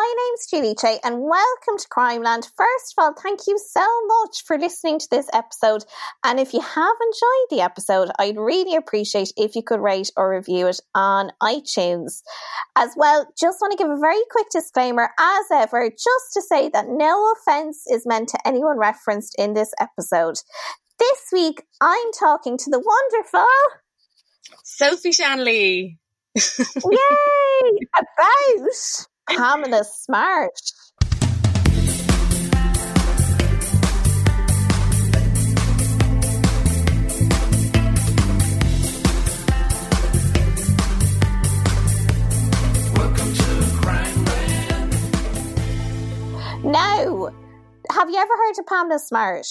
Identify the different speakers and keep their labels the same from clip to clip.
Speaker 1: My name's Julie Che, and welcome to Crimeland. First of all, thank you so much for listening to this episode. And if you have enjoyed the episode, I'd really appreciate if you could rate or review it on iTunes. As well, just want to give a very quick disclaimer, as ever, just to say that no offense is meant to anyone referenced in this episode. This week, I'm talking to the wonderful
Speaker 2: Sophie Shanley.
Speaker 1: Yay! About Pamela Smart. Now, have you ever heard of Pamela Smart?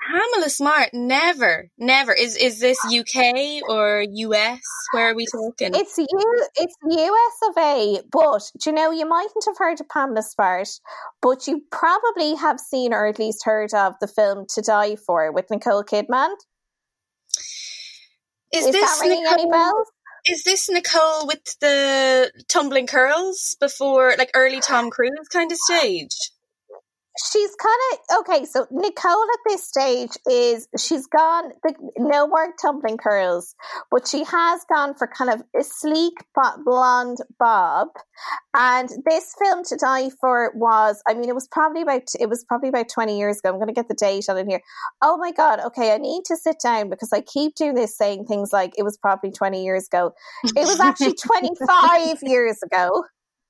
Speaker 2: Pamela Smart, never, never. Is is this UK or US? Where are we talking?
Speaker 1: It's U, it's US of A, but do you know you mightn't have heard of Pamela Smart, but you probably have seen or at least heard of the film To Die For with Nicole Kidman.
Speaker 2: is,
Speaker 1: Is
Speaker 2: this
Speaker 1: that ringing any bells?
Speaker 2: Is this Nicole with the tumbling curls before, like early Tom Cruise kind of stage?
Speaker 1: She's kind of okay. So Nicole at this stage is she's gone the, no more tumbling curls, but she has gone for kind of a sleek blonde bob. And this film to die for was, I mean, it was probably about it was probably about twenty years ago. I'm going to get the date on it here. Oh my god! Okay, I need to sit down because I keep doing this, saying things like it was probably twenty years ago. It was actually twenty five years ago.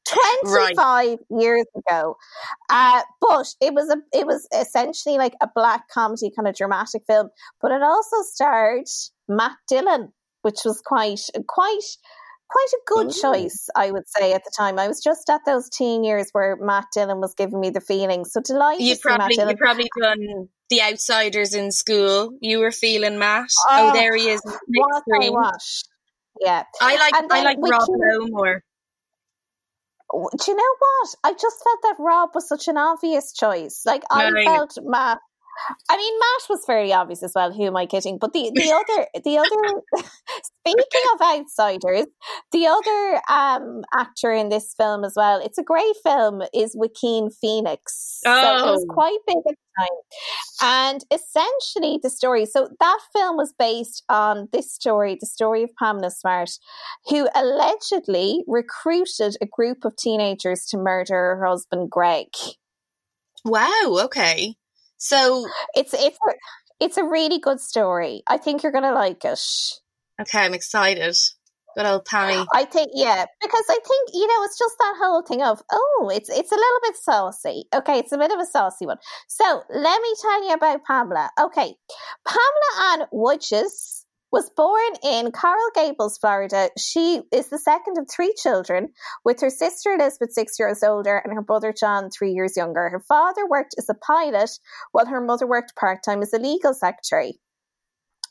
Speaker 1: 25 years ago. Uh, but it was a it was essentially like a black comedy kind of dramatic film. But it also starred Matt Dillon, which was quite quite quite a good
Speaker 2: Ooh.
Speaker 1: choice, I would say at the time. I was just at those teen years where Matt Dillon was giving me the feeling. So delighted
Speaker 2: You
Speaker 1: to see Matt
Speaker 2: probably
Speaker 1: Dillon.
Speaker 2: you probably done the outsiders in school. You were feeling Matt.
Speaker 1: Oh,
Speaker 2: Oh, there he is. on the big
Speaker 1: what I. Yeah.
Speaker 2: I like I like Rob Lowe more.
Speaker 1: Do you know what? I just felt that Rob was such an obvious choice. Like I
Speaker 2: Right.
Speaker 1: felt Matt. I mean, Matt was very obvious as well. Who am I kidding? But the the other the other speaking of outsiders, the other um actor in this film as well. It's a great film. Is Joaquin Phoenix? So it was
Speaker 2: Oh.
Speaker 1: quite big at the time. And essentially, the story. So that film was based on this story, the story of Pamela Smart, who allegedly recruited a group of teenagers to murder her husband Greg.
Speaker 2: Wow. Okay. So
Speaker 1: It's it's a, it's a really good story. I think you're gonna like it.
Speaker 2: okay, I'm excited. Good old Pammy.
Speaker 1: I think yeah, because I think you know it's just that whole thing of oh, it's it's a little bit saucy. Okay, it's a bit of a saucy one. So let me tell you about Pamela. Okay, Pamela and Woods was born in Coral Gables, Florida. She is the second of three children, with her sister Elizabeth six years older and her brother John three years younger. Her father worked as a pilot, while her mother worked part time as a legal secretary.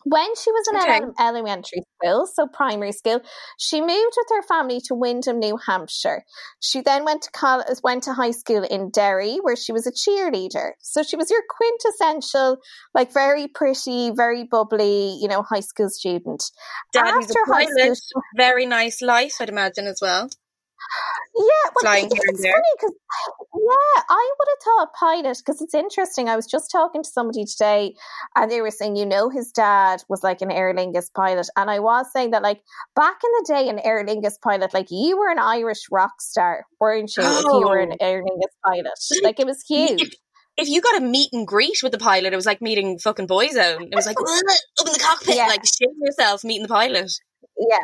Speaker 1: When she was in
Speaker 2: Okay.
Speaker 1: elementary school, so primary school, she moved with her family to Windham, New Hampshire. She then went to college, went to high school in Derry, where she was a cheerleader. So she was your quintessential, like very pretty, very bubbly, you know, high school student.
Speaker 2: Daddy's
Speaker 1: After
Speaker 2: a
Speaker 1: high school,
Speaker 2: Very nice life, I'd imagine as well.
Speaker 1: Yeah, well,
Speaker 2: Flying here and
Speaker 1: it's
Speaker 2: there.
Speaker 1: funny because yeah, I would have thought pilot because it's interesting. I was just talking to somebody today, and they were saying, you know, his dad was like an Aer Lingus pilot, and I was saying that like back in the day, an Aer Lingus pilot, like you were an Irish rock star, weren't you? If you were an
Speaker 2: Oh.
Speaker 1: Aer Lingus pilot, like it was huge.
Speaker 2: If you got a meet and greet with the pilot, it was like meeting fucking Boyzone. It was like in the cockpit,
Speaker 1: Yeah.
Speaker 2: like shitting yourself meeting the pilot.
Speaker 1: Yeah.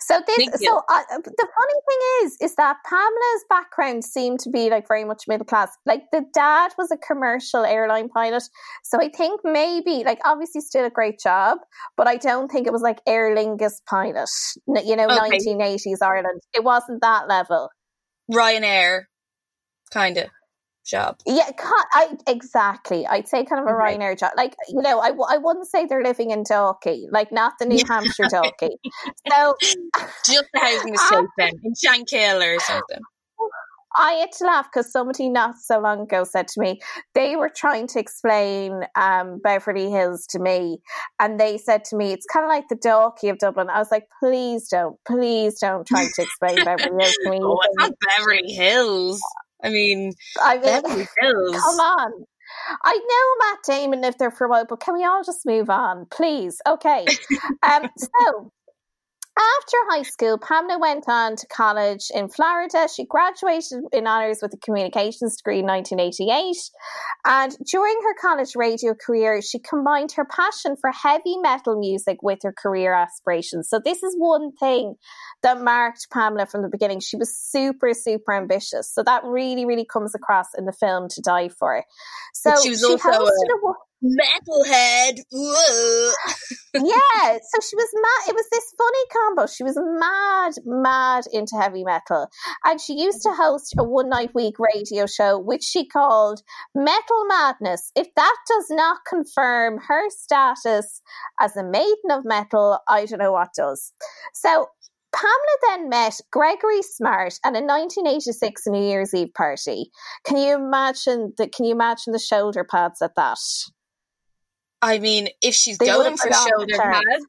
Speaker 1: So this, so uh, the funny thing is, is that Pamela's background seemed to be like very much middle class. Like the dad was a commercial airline pilot, so I think maybe like obviously still a great job, but I don't think it was like Aer Lingus pilot. You know,
Speaker 2: Okay.
Speaker 1: nineteen eighties Ireland. It wasn't that level.
Speaker 2: Ryanair, kind of job.
Speaker 1: Yeah, I exactly. I'd say kind of a
Speaker 2: Okay.
Speaker 1: Ryanair job. Like you know, I, I wouldn't say they're living in Dalkey, like not the New Hampshire Dalkey. So
Speaker 2: Just the housing estate then, in Shankill or something.
Speaker 1: I had to laugh because somebody not so long ago said to me they were trying to explain um, Beverly Hills to me, and they said to me it's kind of like the Dalkey of Dublin. I was like, please don't, please don't try to explain Beverly Hills to me.
Speaker 2: Oh, it's not Beverly Hills. I mean,
Speaker 1: I mean, come on. I know Matt Damon lived there for a while, but can we all just move on, please? Okay. um, so after high school, Pamela went on to college in Florida. She graduated in honours with a communications degree in 1988. And during her college radio career, she combined her passion for heavy metal music with her career aspirations. So, this is one thing that marked Pamela from the beginning. She was super, super ambitious. So, that really, really comes across in the film To Die For. So,
Speaker 2: But she was also a- Metalhead.
Speaker 1: Yeah, so she was mad. It was this funny combo. She was mad, mad into heavy metal. And she used to host a one night week radio show, which she called Metal Madness. If that does not confirm her status as a maiden of metal, I don't know what does. So, Pamela then met Gregory Smart at a 1986 New Year's Eve party. Can you imagine the Can you imagine the shoulder pads at that?
Speaker 2: I mean, if she's
Speaker 1: They
Speaker 2: going for shoulder pads,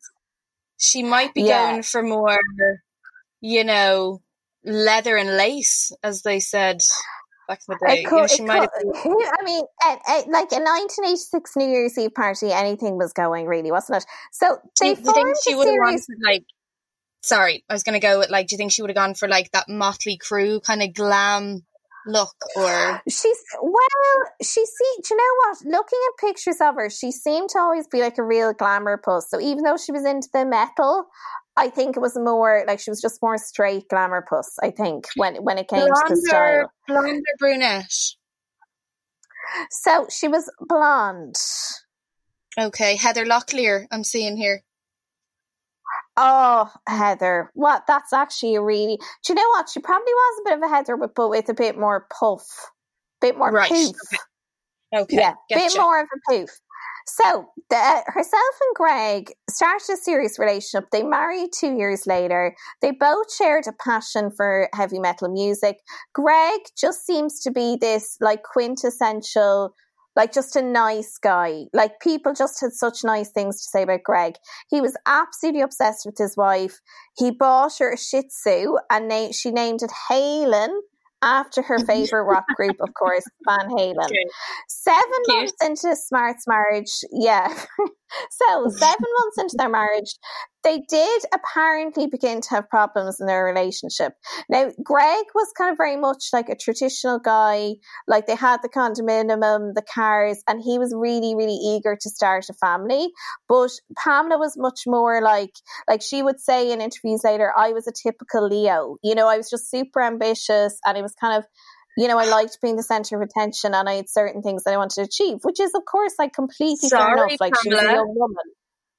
Speaker 2: she might be
Speaker 1: Yeah.
Speaker 2: going for more, you know, leather and lace, as they said back in the day.
Speaker 1: It
Speaker 2: You know, she might have been,
Speaker 1: I mean, at, at, like a 1986 New Year's Eve party, anything was going, really, wasn't it? So
Speaker 2: do you, do you think she would have wanted like? Sorry, I was going to go with like. Do you think she would have gone for like that Motley Crue kind of glam look, or
Speaker 1: She's well, she see. Do you know what? Looking at pictures of her, she seemed to always be like a real glamour puss. So even though she was into the metal, I think it was more like she was just more straight glamour puss. I think when when it came to the style.
Speaker 2: blonde or brunette?
Speaker 1: So she was blonde.
Speaker 2: Okay, Heather Locklear. I'm seeing here.
Speaker 1: Oh, Heather. What? That's actually a really. Do you know what? She probably was a bit of a Heather, but, but with a bit more puff, bit more
Speaker 2: Right,
Speaker 1: poof.
Speaker 2: Okay,
Speaker 1: yeah, bit more of a poof. So, the, herself and Greg started a serious relationship. They married two years later. They both shared a passion for heavy metal music. Greg just seems to be this like quintessential, like just a nice guy. Like people just had such nice things to say about Greg. He was absolutely obsessed with his wife. He bought her a Shih Tzu and na- she named it Halen after her favorite rock group, of course, Van Halen. Seven
Speaker 2: Cute.
Speaker 1: months into Smart's marriage, yeah. so seven months into their marriage, they did apparently begin to have problems in their relationship. Now, Greg was kind of very much like a traditional guy. Like they had the condominium, the cars, and he was really, really eager to start a family. But Pamela was much more like, like she would say in interviews later, I was a typical Leo. You know, I was just super ambitious, and it was kind of you know, I liked being the center of attention and I had certain things that I wanted to achieve, which is, of course, like completely fair enough. Like, she was a young woman.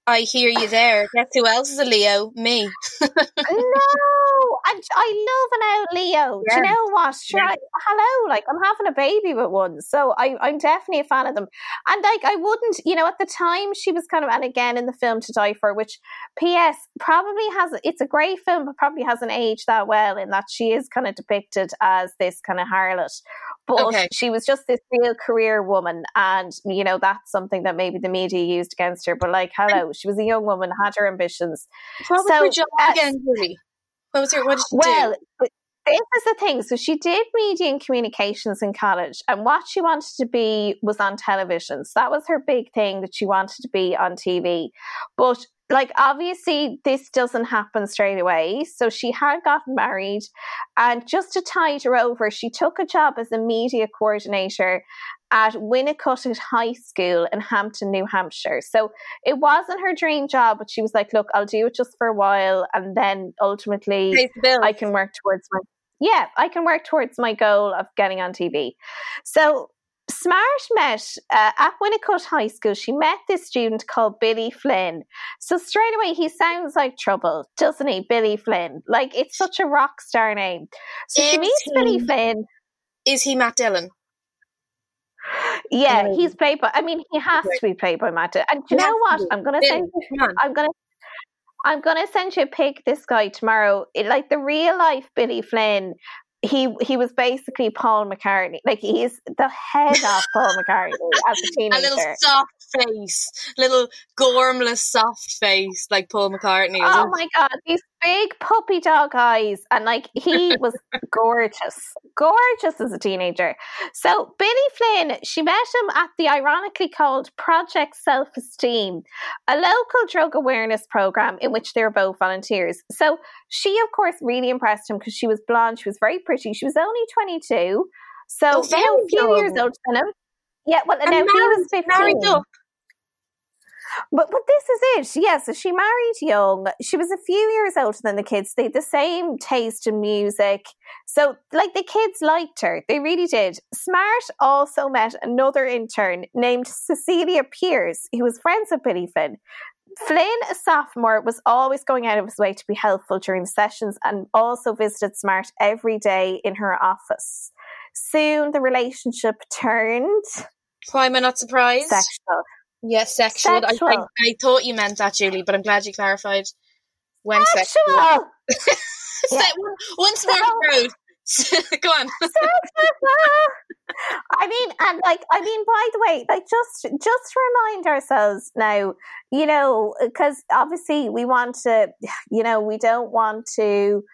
Speaker 2: I hear you there. Guess who else is a Leo? Me.
Speaker 1: no, and I love an out Leo. Yeah. Do you know what? Sure, yeah. I, hello, like I'm having a baby with one, so I, I'm definitely a fan of them. And like I wouldn't, you know, at the time she was kind of, and again in the film To Die For, which P.S. probably has, it's a great film, but probably hasn't aged that well in that she is kind of depicted as this kind of harlot. But okay. she was just this real career woman, and you know that's something that maybe the media used against her. But like, hello, she was a young woman, had her ambitions.
Speaker 2: Was so, job uh, again? What was her? What did
Speaker 1: well,
Speaker 2: do?
Speaker 1: this is the thing. So she did media and communications in college, and what she wanted to be was on television. So that was her big thing that she wanted to be on TV. But like obviously this doesn't happen straight away so she had gotten married and just to tide her over she took a job as a media coordinator at Winnacunnet High School in Hampton, New Hampshire. So it wasn't her dream job, but she was like, look, I'll do it just for a while and then ultimately I can work towards my yeah, I can work towards my goal of getting on TV. So Smart met uh, at Winnacunnet High School. She met this student called Billy Flynn. So straight away, he sounds like trouble, doesn't he? Billy Flynn, like it's such a rock star name. So is she meets he, Billy Flynn.
Speaker 2: Is he Matt Dillon?
Speaker 1: Yeah, um, he's played by. I mean, he has to be played by Matt. Dillon. And you know what? I'm to send. I'm to. I'm going to send you a pic this guy tomorrow. It, like the real life Billy Flynn he he was basically Paul McCartney. Like he's the head of Paul McCartney as a teenager.
Speaker 2: A little soft face, little gormless soft face like Paul McCartney.
Speaker 1: Oh my god, these big puppy dog eyes, and like he was gorgeous, gorgeous as a teenager. So Billy Flynn, she met him at the ironically called Project Self Esteem, a local drug awareness program in which they were both volunteers. So she, of course, really impressed him because she was blonde, she was very pretty, she was only twenty two. So oh, know, a few years older than him. Yeah, well, and now he was fifteen. But but this is it. Yes, so she married young. She was a few years older than the kids. They had the same taste in music. So like the kids liked her. They really did. Smart also met another intern named Cecilia Pierce, who was friends with Billy Flynn. Flynn, a sophomore, was always going out of his way to be helpful during the sessions and also visited Smart every day in her office. Soon the relationship turned.
Speaker 2: Why am I not surprised?
Speaker 1: Sexual.
Speaker 2: Yes, sexual. sexual. I, I, I, thought you meant that, Julie, but I'm glad you clarified when
Speaker 1: sexual. sexual.
Speaker 2: yeah. Once more proud. Go on.
Speaker 1: I mean, and like, I mean, by the way, like, just just remind ourselves now, you know, because obviously we want to, you know, we don't want to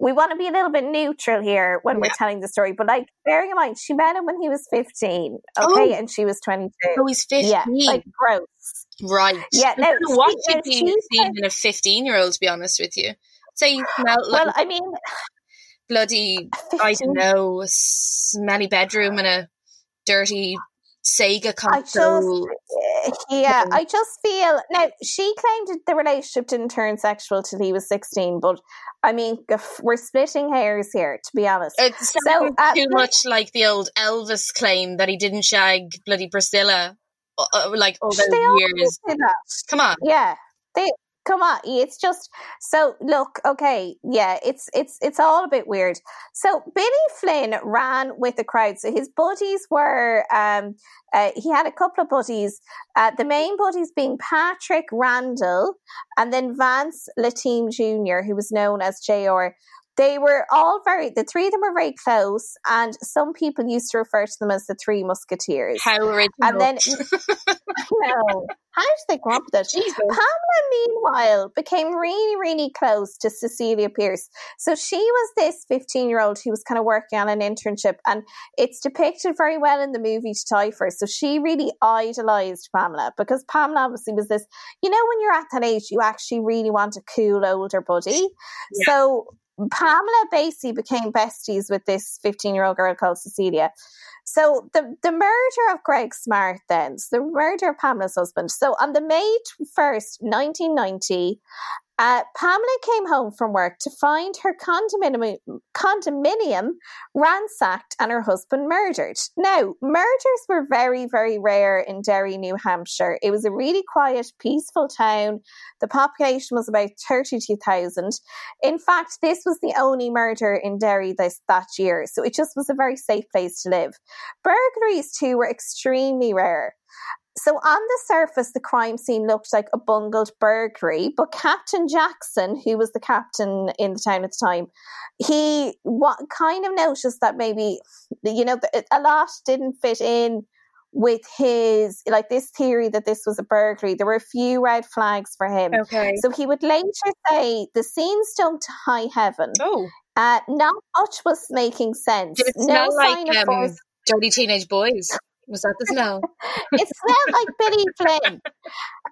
Speaker 1: we want to be a little bit neutral here when yeah. we're telling the story. But like, bearing in mind, she met him when he was 15, okay, oh. and she was 22.
Speaker 2: Oh, he's 15.
Speaker 1: Yeah, like gross.
Speaker 2: Right.
Speaker 1: Yeah. Now,
Speaker 2: what should be seen in a 15 year old, to be honest with you? Say you smell like.
Speaker 1: Well, I mean,
Speaker 2: bloody, 15. I don't know, smelly bedroom and a dirty Sega console.
Speaker 1: I just, yeah, I just feel now she claimed the relationship didn't turn sexual till he was sixteen, but I mean we're splitting hairs here, to be honest.
Speaker 2: It sounds so, uh, too much like the old Elvis claim that he didn't shag bloody Priscilla, uh, uh like all those years. Come on,
Speaker 1: yeah, they come on it's just so look okay yeah it's it's it's all a bit weird. So billy flynn ran with the crowd so his buddies were um uh, he had a couple of buddies uh, the main buddies being patrick randall and then vance lattime jr who was known as jr they were all very the three of them were very close and some people used to refer to them as the three musketeers.
Speaker 2: How original.
Speaker 1: And then no how did they come up with that pamela meanwhile became really really close to cecilia pierce. So she was this 15 year old who was kind of working on an internship and it's depicted very well in the movie to die for. So she really idolized pamela because pamela obviously was this you know when you're at that age you actually really want a cool older buddy. Yeah. so Pamela basically became besties with this 15 year old girl called Cecilia. So the, the murder of Greg Smart then, so the murder of Pamela's husband. So on the May 1st, 1990, Uh, Pamela came home from work to find her condominium, condominium ransacked and her husband murdered. Now, murders were very, very rare in Derry, New Hampshire. It was a really quiet, peaceful town. The population was about 32,000. In fact, this was the only murder in Derry this, that year, so it just was a very safe place to live. Burglaries, too, were extremely rare. So on the surface, the crime scene looked like a bungled burglary, but Captain Jackson, who was the captain in the town at the time, he what kind of noticed that maybe you know a lot didn't fit in with his like this theory that this was a burglary. There were a few red flags for him.
Speaker 2: Okay.
Speaker 1: So he would later say the scene stunk to high heaven.
Speaker 2: Oh.
Speaker 1: Uh, not much was making sense.
Speaker 2: Did it smell no like um, dirty teenage boys? Was that the smell?
Speaker 1: it smelled like Billy Flynn.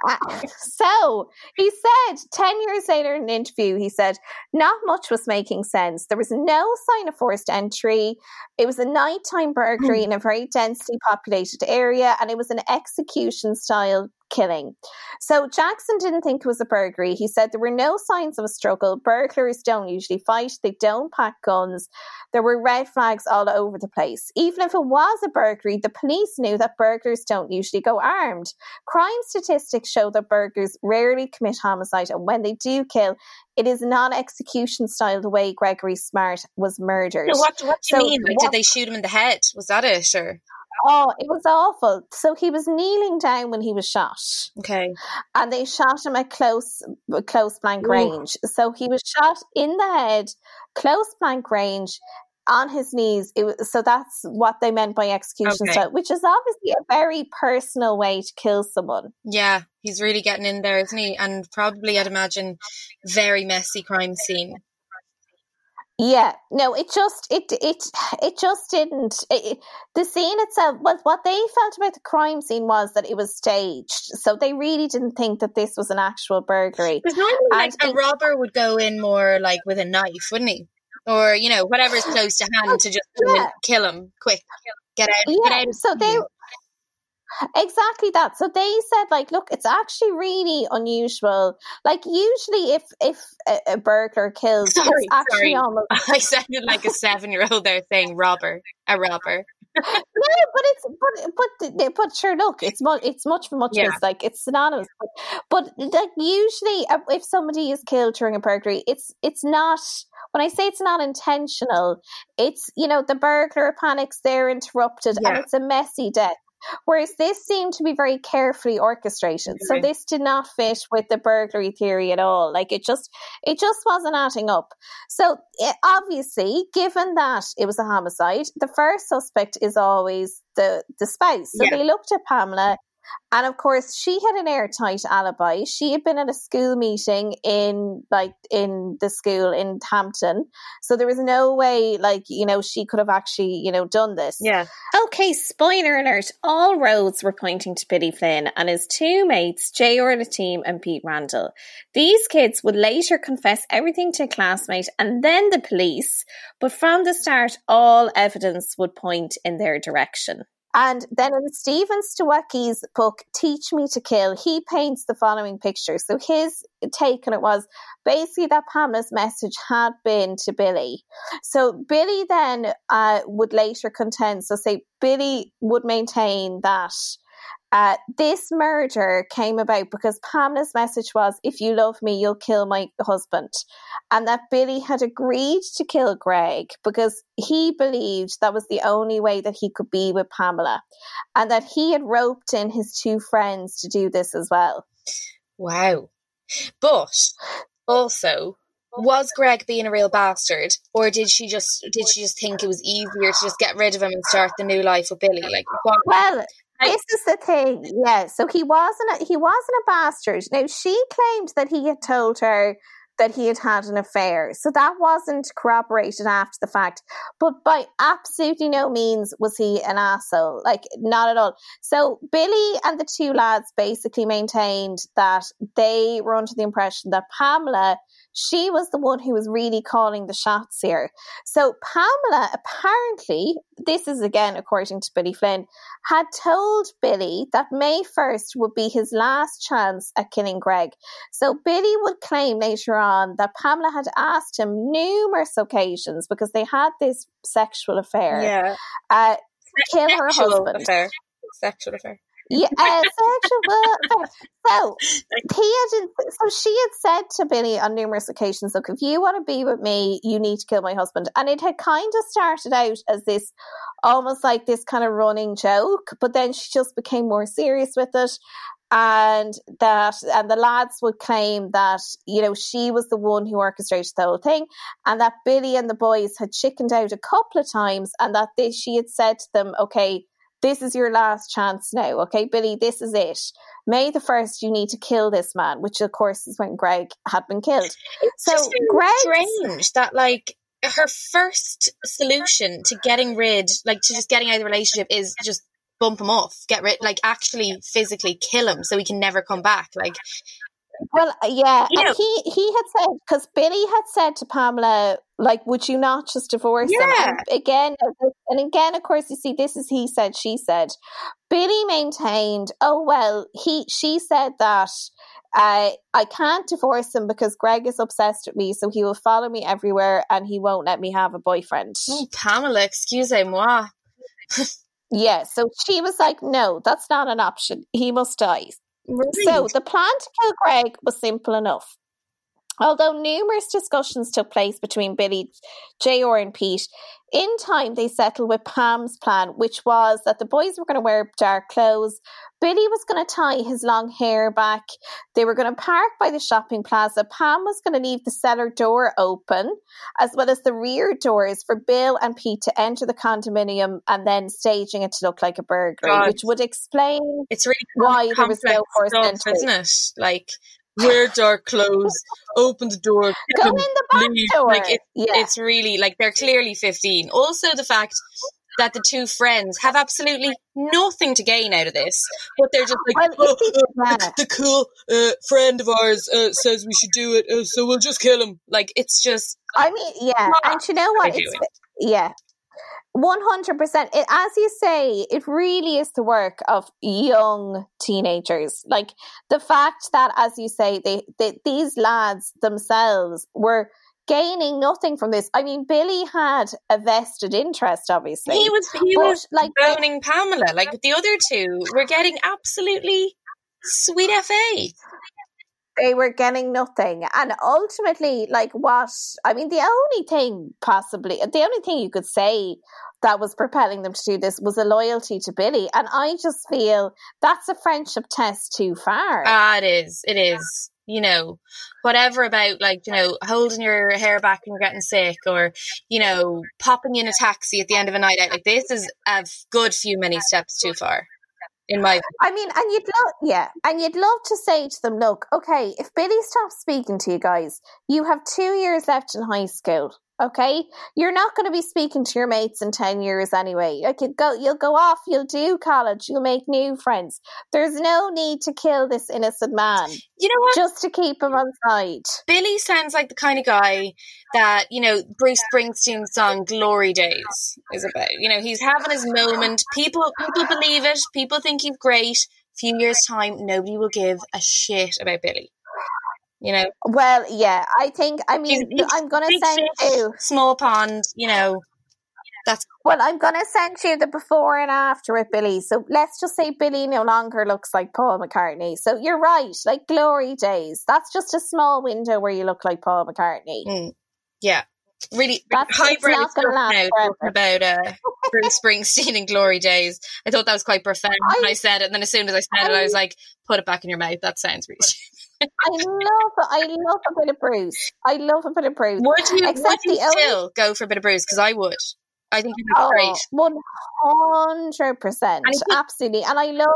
Speaker 1: So he said 10 years later in an interview, he said, not much was making sense. There was no sign of forced entry. It was a nighttime burglary hmm. in a very densely populated area, and it was an execution style killing. So Jackson didn't think it was a burglary. He said there were no signs of a struggle. Burglars don't usually fight, they don't pack guns. There were red flags all over the place. Even if it was a burglary, the police knew that burglars don't usually go armed. Crime statistics show that burglars rarely commit homicide, and when they do kill, it is non-execution style the way Gregory Smart was murdered.
Speaker 2: So what, what do you so mean? Like, what, did they shoot him in the head? Was that it? Or
Speaker 1: Oh, it was awful. So he was kneeling down when he was shot.
Speaker 2: Okay.
Speaker 1: And they shot him at close close blank range. Ooh. So he was shot in the head, close blank range, on his knees. It was, so that's what they meant by execution okay. style, which is obviously a very personal way to kill someone.
Speaker 2: Yeah, he's really getting in there, isn't he? And probably, I'd imagine, very messy crime scene.
Speaker 1: Yeah, no, it just it it it just didn't. It, the scene itself, well, what they felt about the crime scene was that it was staged, so they really didn't think that this was an actual burglary.
Speaker 2: Because normally, like a robber would go in more like with a knife, wouldn't he? Or you know, whatever's close to hand oh, to just yeah. kill them quick, get out, yeah, get out.
Speaker 1: So they Exactly that. So they said, like, look, it's actually really unusual. Like, usually, if if a, a burglar kills, sorry, it's actually sorry. almost.
Speaker 2: I sounded like a seven-year-old there saying robber, a robber.
Speaker 1: no, but it's but but but sure. Look, it's much it's much much yeah. like it's synonymous. But, but like usually, uh, if somebody is killed during a burglary, it's it's not. When I say it's not intentional, it's you know the burglar panics, they're interrupted, yeah. and it's a messy death. Whereas this seemed to be very carefully orchestrated. So this did not fit with the burglary theory at all. Like it just, it just wasn't adding up. So it, obviously, given that it was a homicide, the first suspect is always the the spouse. So yeah. they looked at Pamela and of course, she had an airtight alibi. She had been at a school meeting in like in the school in Hampton. So there was no way like, you know, she could have actually, you know, done this.
Speaker 2: Yeah.
Speaker 1: Okay, spoiler alert. All roads were pointing to Billy Flynn and his two mates, Jay Team and Pete Randall. These kids would later confess everything to a classmate and then the police, but from the start all evidence would point in their direction. And then in Stephen Sawicki's book, Teach Me to Kill, he paints the following picture. So his take on it was basically that Pamela's message had been to Billy. So Billy then uh, would later contend, so say Billy would maintain that uh, this murder came about because Pamela's message was, if you love me, you'll kill my husband. And that Billy had agreed to kill Greg because he believed that was the only way that he could be with Pamela. And that he had roped in his two friends to do this as well.
Speaker 2: Wow. But also, was Greg being a real bastard, or did she just did she just think it was easier to just get rid of him and start the new life with Billy? Like, what?
Speaker 1: well, this is the thing, yeah. So he wasn't a, he wasn't a bastard. Now she claimed that he had told her that he had had an affair, so that wasn't corroborated after the fact. But by absolutely no means was he an asshole, like not at all. So Billy and the two lads basically maintained that they were under the impression that Pamela she was the one who was really calling the shots here. So Pamela, apparently, this is again according to Billy Flynn, had told Billy that May 1st would be his last chance at killing Greg. So Billy would claim later on that Pamela had asked him numerous occasions because they had this sexual affair.
Speaker 2: Yeah.
Speaker 1: Uh, kill her husband.
Speaker 2: affair. Sexual affair.
Speaker 1: Yeah, uh, sexual. so he had, so she had said to Billy on numerous occasions, "Look, if you want to be with me, you need to kill my husband." And it had kind of started out as this, almost like this kind of running joke, but then she just became more serious with it. And that, and the lads would claim that, you know, she was the one who orchestrated the whole thing, and that Billy and the boys had chickened out a couple of times, and that they, she had said to them, okay, this is your last chance now. Okay, Billy, this is it. May the 1st, you need to kill this man, which of course is when Greg had been killed.
Speaker 2: It's
Speaker 1: So Greg,
Speaker 2: strange that like her first solution to getting rid, like to just getting out of the relationship, is just bump him off, get rid, like actually physically kill him so he can never come back. Like
Speaker 1: well, uh, yeah,
Speaker 2: You
Speaker 1: and
Speaker 2: know-
Speaker 1: he he had said because Billy had said to Pamela, like, would you not just divorce him? And again, and again, of course, you see, this is he said, she said. Billy maintained, oh well, he she said that. Uh, I can't divorce him because Greg is obsessed with me, so he will follow me everywhere and he won't let me have a boyfriend.
Speaker 2: oh, Pamela, excusez-moi.
Speaker 1: Yeah, so she was like, no, that's not an option. He must die. So the plan to kill Greg was simple enough. Although numerous discussions took place between Billy, JR, and Pete, in time they settled with Pam's plan, which was that the boys were going to wear dark clothes. Billy was going to tie his long hair back. They were going to park by the shopping plaza. Pam was going to leave the cellar door open, as well as the rear doors for Bill and Pete to enter the condominium and then staging it to look like a burglary,
Speaker 2: God.
Speaker 1: which would explain
Speaker 2: it's really
Speaker 1: why there was no forced entry.
Speaker 2: isn't it? Like wear dark clothes, open the door,
Speaker 1: Go in the back
Speaker 2: leave.
Speaker 1: door.
Speaker 2: Like it,
Speaker 1: yeah.
Speaker 2: it's really like they're clearly 15 also the fact that the two friends have absolutely nothing to gain out of this but they're just like
Speaker 1: Well,
Speaker 2: oh, uh, the, the cool uh, friend of ours uh, says we should do it uh, so we'll just kill him like it's just
Speaker 1: I mean, yeah, and you know what? It's, yeah, one hundred percent. It as you say, it really is the work of young teenagers. Like the fact that, as you say, they, they these lads themselves were gaining nothing from this. I mean, Billy had a vested interest, obviously.
Speaker 2: he was he
Speaker 1: but,
Speaker 2: was
Speaker 1: like
Speaker 2: boning Pamela like the other two were getting absolutely sweet fa
Speaker 1: they were getting nothing. And ultimately, like what I mean, the only thing possibly, the only thing you could say that was propelling them to do this was a loyalty to Billy. And I just feel that's a friendship test too far.
Speaker 2: Ah, it is. It is. You know, whatever about like, you know, holding your hair back when you're getting sick or, you know, popping in a taxi at the end of a night out. Like, this is a good few many steps too far, in my
Speaker 1: I mean, and you'd love, yeah, and you'd love to say to them, look, okay, if Billy stops speaking to you guys, you have two years left in high school. Okay, you're not going to be speaking to your mates in ten years anyway. Like you go, you'll go off, you'll do college, you'll make new friends. There's no need to kill this innocent man
Speaker 2: You know what?
Speaker 1: just to keep him on side.
Speaker 2: Billy sounds like the kind of guy that, you know, Bruce Springsteen's song Glory Days is about. You know, he's having his moment. People people believe it. People think he's great. A few years' time, nobody will give a shit about Billy. You know,
Speaker 1: Well, yeah, I think. I mean, I'm going to send
Speaker 2: fish,
Speaker 1: you.
Speaker 2: small pond, you know, that's
Speaker 1: Well, I'm going to send you the before and after with Billy. So let's just say Billy no longer looks like Paul McCartney. So you're right, like glory days. That's just a small window where you look like Paul McCartney.
Speaker 2: Mm, yeah, really
Speaker 1: it's not
Speaker 2: stuff now about uh, Bruce Springsteen and Glory Days. I thought that was quite profound when
Speaker 1: I-
Speaker 2: I said it, and then as soon as I said it, I was like, "Put it back in your mouth." That sounds really.
Speaker 1: I love, I love a bit of Bruce. I love a bit of Bruce.
Speaker 2: Would you?
Speaker 1: Except
Speaker 2: would you
Speaker 1: the only-
Speaker 2: still go for a bit of Bruce? Because I would. I think he'd be
Speaker 1: Oh,
Speaker 2: great.
Speaker 1: one hundred percent, absolutely. And I love,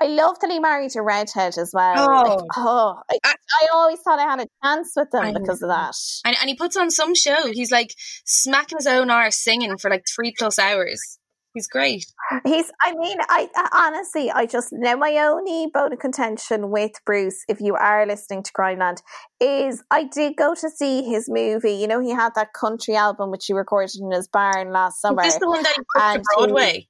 Speaker 1: I love that he married a redhead as well.
Speaker 2: Oh.
Speaker 1: Like, oh, I,
Speaker 2: I-
Speaker 1: I always thought I had a chance with
Speaker 2: I
Speaker 1: him because of that.
Speaker 2: And, and he puts on some show. He's like smacking his own arse singing for like three plus hours. He's great.
Speaker 1: He's. I mean, I, I honestly, I just now my only bone of contention with Bruce, if you are listening to Crimeland, is I did go to see his movie. You know, he had that country album which he recorded in his barn last summer.
Speaker 2: Is this the one that he took to Broadway?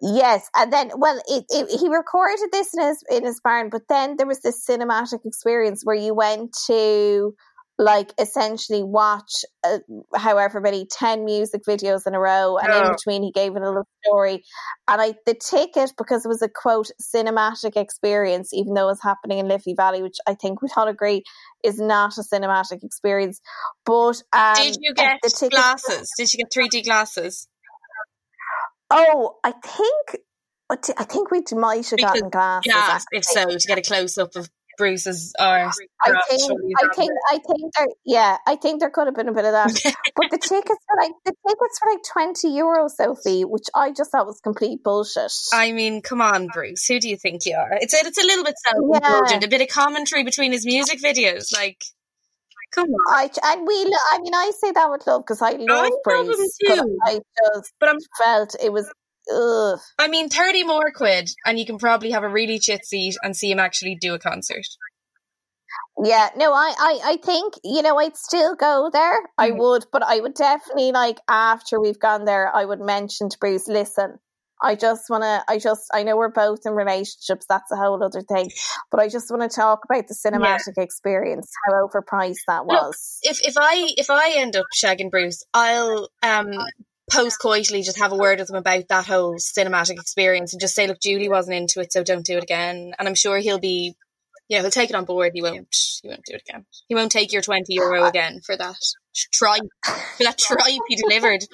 Speaker 1: Yes, and then well, it, it, he recorded this in his in his barn, but then there was this cinematic experience where you went to like essentially watch uh, however many 10 music videos in a row and in between he gave it a little story. And i the ticket because it was a quote cinematic experience even though it was happening in liffey valley which i think we'd all agree is not a cinematic experience but um,
Speaker 2: did you get the ticket, glasses? Did you get 3d glasses
Speaker 1: oh i think I think we might have gotten glasses.
Speaker 2: Yeah, if so, to get a close up of Bruce's are.
Speaker 1: I think, I think, I think there. Yeah, I think there could have been a bit of that. but the tickets were like the tickets were like twenty euros, Sophie, which I just thought was complete bullshit.
Speaker 2: I mean, come on, Bruce. Who do you think you are? It's a, it's a little bit self indulgent, yeah. a bit of commentary between his music videos, like. Come on.
Speaker 1: I, and we, I mean, I say that with love because I love I Bruce, but I just but I'm, felt it was Ugh.
Speaker 2: I mean, 30 more quid, and you can probably have a really chit seat and see him actually do a concert.
Speaker 1: Yeah, no, I, I, I think, you know, I'd still go there. Mm. I would, but I would definitely, like, after we've gone there, I would mention to Bruce, listen, I just want to, I just, I know we're both in relationships, that's a whole other thing, but I just want to talk about the cinematic yeah. experience, how overpriced that was.
Speaker 2: Look, if, if I, if I end up shagging Bruce, I'll, um, post coitally just have a word with him about that whole cinematic experience and just say, look, Julie wasn't into it, so don't do it again. And I'm sure he'll be, yeah, he'll take it on board. He won't, he won't do it again. He won't take your 20 euro again for that tripe, for that tripe he delivered.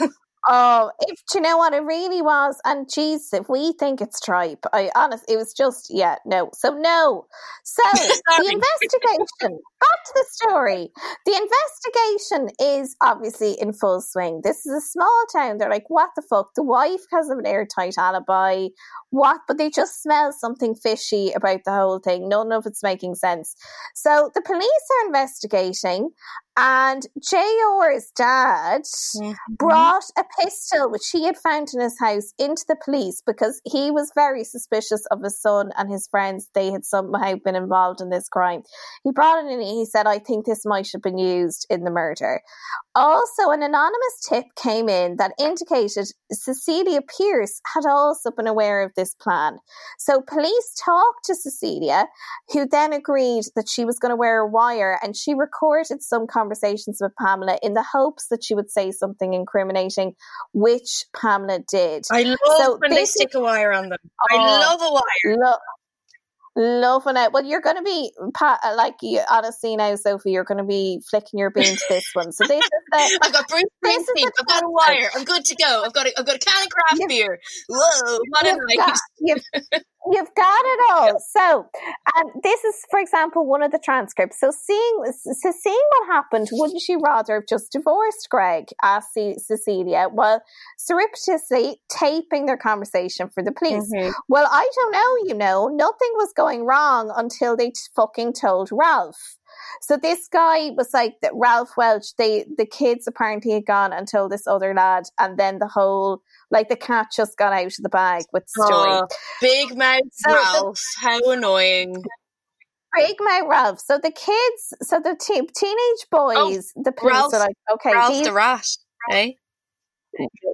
Speaker 1: Oh, if you know what it really was? And geez, if we think it's tripe, I honest, it was just yeah, no. So no. So the investigation. To the story. The investigation is obviously in full swing. This is a small town. They're like, what the fuck? The wife has an airtight alibi. What? But they just smell something fishy about the whole thing. None of it's making sense. So the police are investigating, and J.R.'s dad mm-hmm. brought a pistol, which he had found in his house, into the police because he was very suspicious of his son and his friends. They had somehow been involved in this crime. He brought it in he said, I think this might have been used in the murder. Also, an anonymous tip came in that indicated Cecilia Pierce had also been aware of this plan. So police talked to Cecilia, who then agreed that she was going to wear a wire and she recorded some conversations with Pamela in the hopes that she would say something incriminating, which Pamela did.
Speaker 2: I love so when they stick a wire on them. Oh, I love a wire. Lo-
Speaker 1: Loving it. Well, you're going to be uh, like you honestly now, Sophie. You're going to be flicking your bean to this one. So this is the.
Speaker 2: I've got Bruce Springsteen. I've got a wire. I'm good to go. I've got a, I've got a can of craft you've, beer. Whoa! What night.
Speaker 1: Got, you've, You've got it all. So, um, this is, for example, one of the transcripts. So, seeing so seeing what happened, wouldn't you rather have just divorced Greg? asked Cecilia. Well, surreptitiously taping their conversation for the police. Mm-hmm. Well, I don't know. You know, nothing was going wrong until they fucking told Ralph. So this guy was like that Ralph Welch, they the kids apparently had gone and told this other lad, and then the whole like the cat just got out of the bag with the story. Oh,
Speaker 2: big mouth so Ralph, the, how annoying.
Speaker 1: Big mouth Ralph. So the kids, so the te- teenage boys, oh, the police Ralph, are like, okay,
Speaker 2: Ralph these, the rat, eh?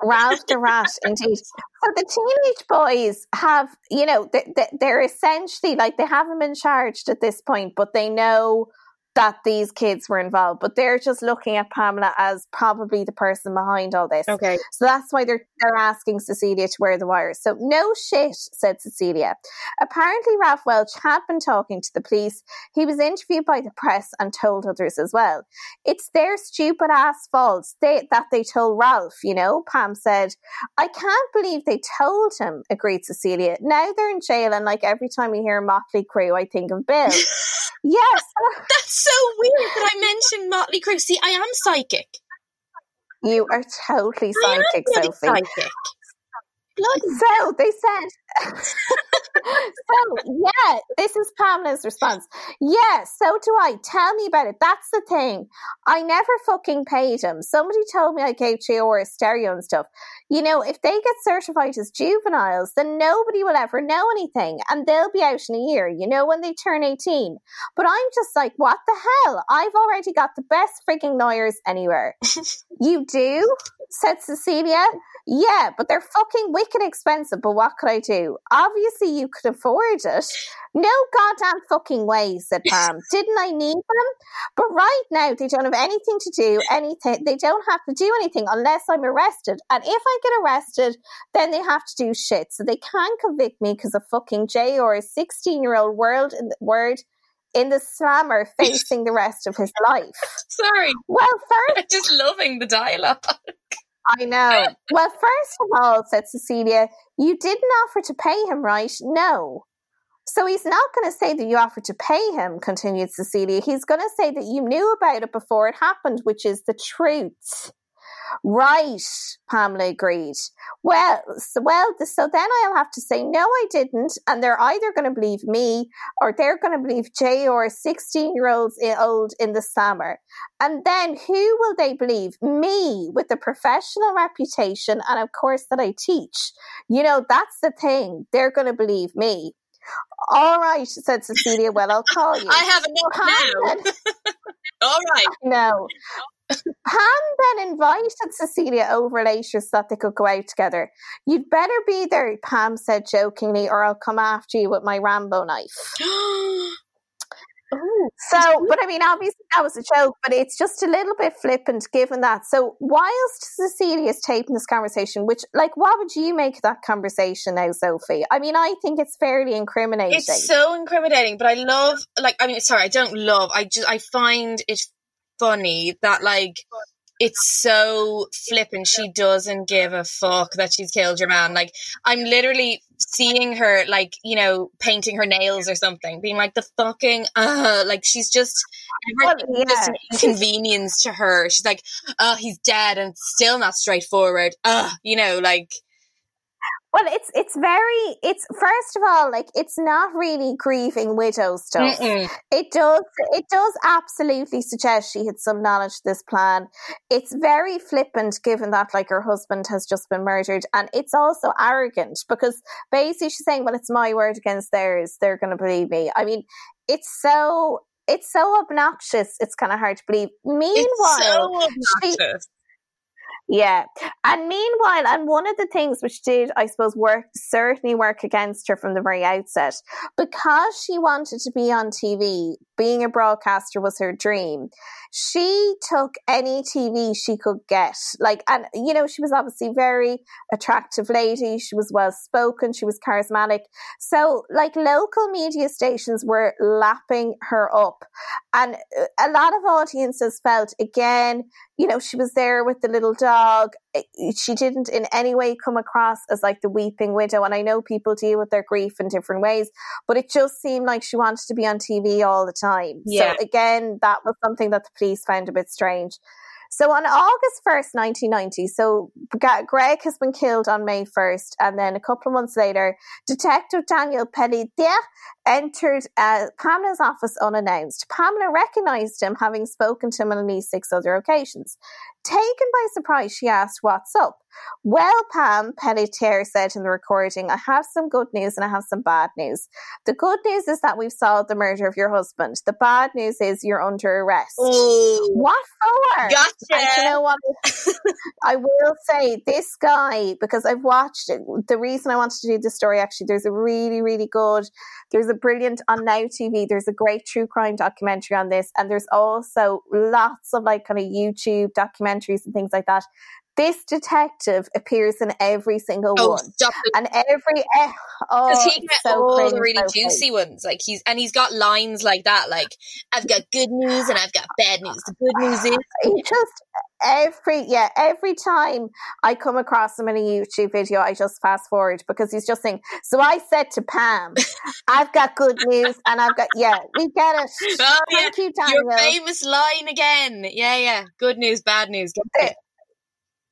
Speaker 1: Ralph the rat, indeed. So the teenage boys have, you know, they, they're essentially like they haven't been charged at this point, but they know that these kids were involved, but they're just looking at Pamela as probably the person behind all this.
Speaker 2: Okay.
Speaker 1: So that's why they're they're asking Cecilia to wear the wires. So no shit, said Cecilia. Apparently Ralph Welch had been talking to the police. He was interviewed by the press and told others as well. It's their stupid ass fault they, that they told Ralph, you know, Pam said. I can't believe they told him, agreed Cecilia. Now they're in jail and like every time you hear Motley Crue, I think of Bill. yes.
Speaker 2: That's so weird that I mentioned Motley Crue. See, I am psychic.
Speaker 1: You are totally psychic, Sophie.
Speaker 2: Psychic.
Speaker 1: So they said so yeah, this is Pamela's response. Yeah, so do I. Tell me about it. That's the thing. I never fucking paid him. Somebody told me I gave Traore a stereo and stuff. You know, if they get certified as juveniles, then nobody will ever know anything, and they'll be out in a year. You know, when they turn eighteen. But I'm just like, what the hell? I've already got the best freaking lawyers anywhere. you do? Said Cecilia. Yeah, but they're fucking wicked expensive. But what could I do? Obviously, you could afford it. No goddamn fucking way, said Pam. Didn't I need them? But right now, they don't have anything to do, anything. They don't have to do anything unless I'm arrested. And if I get arrested, then they have to do shit. So they can't convict me because of fucking J or a 16 year old world in the word in the slammer facing the rest of his life.
Speaker 2: Sorry.
Speaker 1: Well, first,
Speaker 2: I'm just loving the dialogue.
Speaker 1: I know. Well, first of all, said Cecilia, you didn't offer to pay him, right? No. So he's not going to say that you offered to pay him, continued Cecilia. He's going to say that you knew about it before it happened, which is the truth. Right, Pamela agreed. Well, so, well, so then I'll have to say, no, I didn't. And they're either going to believe me or they're going to believe Jay or 16 year olds eh, old in the summer. And then who will they believe? Me with the professional reputation and, of course, that I teach. You know, that's the thing. They're going to believe me. All right, said Cecilia. Well, I'll call you.
Speaker 2: I have enough now. All right.
Speaker 1: No. Pam then invited Cecilia oh, over later so that they could go out together. You'd better be there, Pam said jokingly, or I'll come after you with my Rambo knife.
Speaker 2: Ooh.
Speaker 1: So, but I mean, obviously that was a joke, but it's just a little bit flippant given that. So, whilst Cecilia is taping this conversation, which, like, what would you make of that conversation now, Sophie? I mean, I think it's fairly incriminating.
Speaker 2: It's so incriminating, but I love, like, I mean, sorry, I don't love, I just, I find it funny that, like, it's so flippant. She doesn't give a fuck that she's killed your man. Like, I'm literally seeing her, like, you know, painting her nails or something, being like, the fucking, uh, like, she's just, everything
Speaker 1: Well,
Speaker 2: just an inconvenience to her. She's like, oh, he's dead and still not straightforward. Uh, you know, like,
Speaker 1: Well, it's it's very it's first of all like it's not really grieving widow stuff.
Speaker 2: mm-mm.
Speaker 1: It does it does absolutely suggest she had some knowledge of this plan. It's very flippant given that like her husband has just been murdered and it's also arrogant because basically she's saying, Well, it's my word against theirs, they're gonna believe me. I mean, it's so it's so obnoxious, it's kinda hard to believe. Meanwhile
Speaker 2: so
Speaker 1: she-. Yeah. And meanwhile, and one of the things which did, I suppose, work certainly work against her from the very outset, because she wanted to be on TV, being a broadcaster was her dream. She took any TV she could get. Like, and you know, she was obviously very attractive lady. She was well spoken. She was charismatic. So, like, local media stations were lapping her up. And a lot of audiences felt, again, you know, she was there with the little dog. Eh, She didn't in any way come across as like the weeping widow. And I know people deal with their grief in different ways, but it just seemed like she wanted to be on TV all the time.
Speaker 2: Yeah.
Speaker 1: So again, that was something that the police found a bit strange. So on August 1st, 1990, so Greg has been killed on May 1st, and then a couple of months later, Detective Daniel Pelletier entered uh, Pamela's office unannounced. Pamela recognized him, having spoken to him on at least six other occasions. Taken by surprise, she asked, What's up? Well, Pam, Pelletier said in the recording, I have some good news and I have some bad news. The good news is that we've solved the murder of your husband. The bad news is you're under arrest.
Speaker 2: Oh,
Speaker 1: What for? And you know what? I will say this guy because I've watched it. The reason I wanted to do this story actually, there's a really, really good. There's a brilliant on Now TV. There's a great true crime documentary on this, and there's also lots of like kind of YouTube documentaries and things like that. This detective appears in every single
Speaker 2: Oh,
Speaker 1: one, and every eh, oh,
Speaker 2: Does he get
Speaker 1: so
Speaker 2: all
Speaker 1: cringe,
Speaker 2: the really
Speaker 1: so cringe.
Speaker 2: juicy ones? Like he's and he's got lines like that, like I've got good news and I've got bad news. The good news is
Speaker 1: He just every yeah every time I come across him in a YouTube video, I just fast forward because he's just saying. So I said to Pam, "I've got good news, and I've got yeah, we get it.
Speaker 2: Oh,
Speaker 1: Thank you,
Speaker 2: your famous line again. Yeah, yeah. Good news, bad news. Get
Speaker 1: There-
Speaker 2: it.